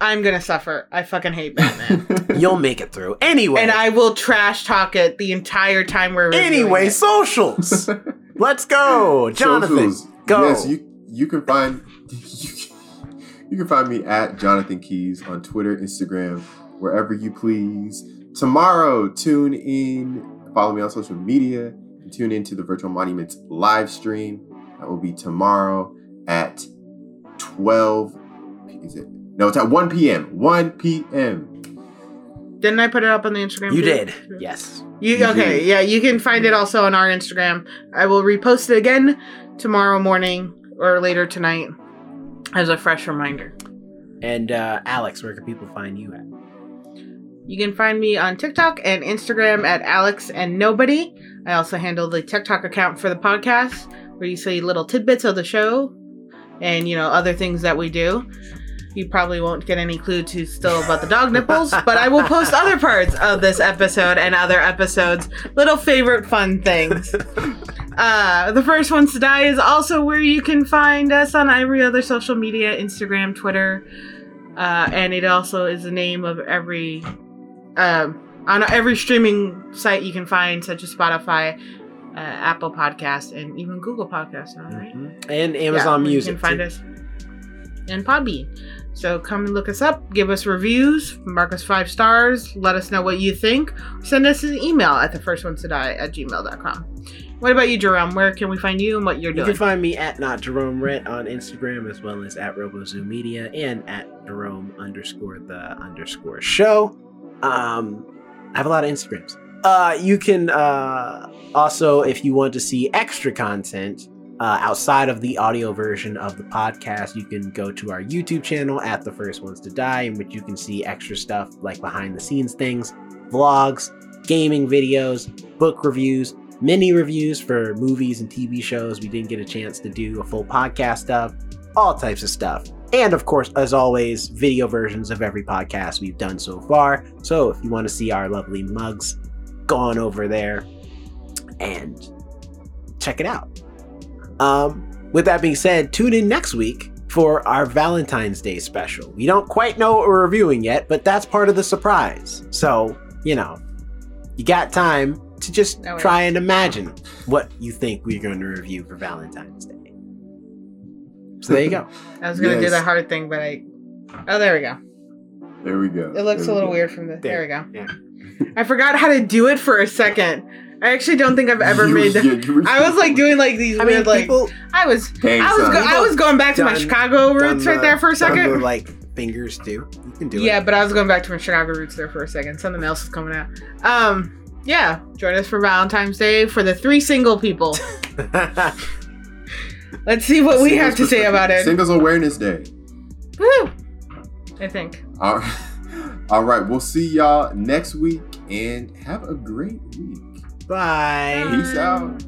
I'm gonna suffer. I fucking hate Batman, [LAUGHS] You'll make it through anyway. and I will trash talk it the entire time we're anyway, socials. Let's go, Jonathan. Socials. Go. Yes, you you can find you, [LAUGHS] you can find me at Jonathan Keys on Twitter, Instagram, wherever you please. Tomorrow, tune in, follow me on social media, and tune in to the Virtual Monuments live stream. That will be tomorrow at 12 is it? No, it's at 1 p.m. 1 p.m. Didn't I put it up on the Instagram? you too? did. Yes. You, You okay? did. Yeah, you can find it also on our Instagram. I will repost it again tomorrow morning or later tonight as a fresh reminder. And uh, Alex, where can people find you at? You can find me on TikTok and Instagram at Alex and Nobody. I also handle the TikTok account for the podcast where you see little tidbits of the show and you know other things that we do. You probably won't get any clue to still about the dog nipples, but I will post other parts of this episode and other episodes, little favorite fun things. [LAUGHS] Uh, the first ones to die is also where you can find us on every other social media, Instagram, Twitter, uh, and it also is the name of every um, on every streaming site you can find, such as Spotify, uh, Apple Podcast, and even Google Podcast right? Mhm. And Amazon Yeah, Music. You can find too. us and Podbean. So come and look us up, give us reviews, mark us five stars, let us know what you think. Send us an email at the first ones to die at gmail.com. What about you, Jerome? Where can we find you and what you're doing? You can find me at not Jerome Rett on Instagram as well as at RoboZoo Media and at Jerome underscore the underscore show. Um, I have a lot of Instagrams. Uh, you can uh, also, if you want to see extra content uh, outside of the audio version of the podcast, you can go to our YouTube channel at the First Ones to Die, in which you can see extra stuff like behind the scenes things, vlogs, gaming videos, book reviews, mini reviews for movies and TV shows we didn't get a chance to do a full podcast of, all types of stuff. And of course, as always, video versions of every podcast we've done so far. So if you want to see our lovely mugs, go on over there and check it out. Um, with that being said, tune in next week for our Valentine's Day special. We don't quite know what we're reviewing yet, but that's part of the surprise. So, you know, you got time to just No, try and imagine what you think we're going to review for Valentine's Day. So there you go. [LAUGHS] I was gonna do the hard thing, but I. Oh, there we go. There we go. It looks There a little go. weird from the. There, we go. Yeah. I forgot how to do it for a second. I actually don't think I've ever You- made. yeah, The, you I was like doing like these I mean, weird like. people I was. Gang I was. Go. I was going back to my Chicago done roots right there for a second. the, like fingers too. You can do it Yeah, but I was going back to my Chicago roots there for a second. Something else is coming out. Um, yeah, join us for Valentine's Day for the three single people. [LAUGHS] [LAUGHS] Let's see what we Singles have to say about it. Singles Awareness Day. Woo! I think. All right. [LAUGHS] All right. We'll see y'all next week and have a great week. Bye. Peace out.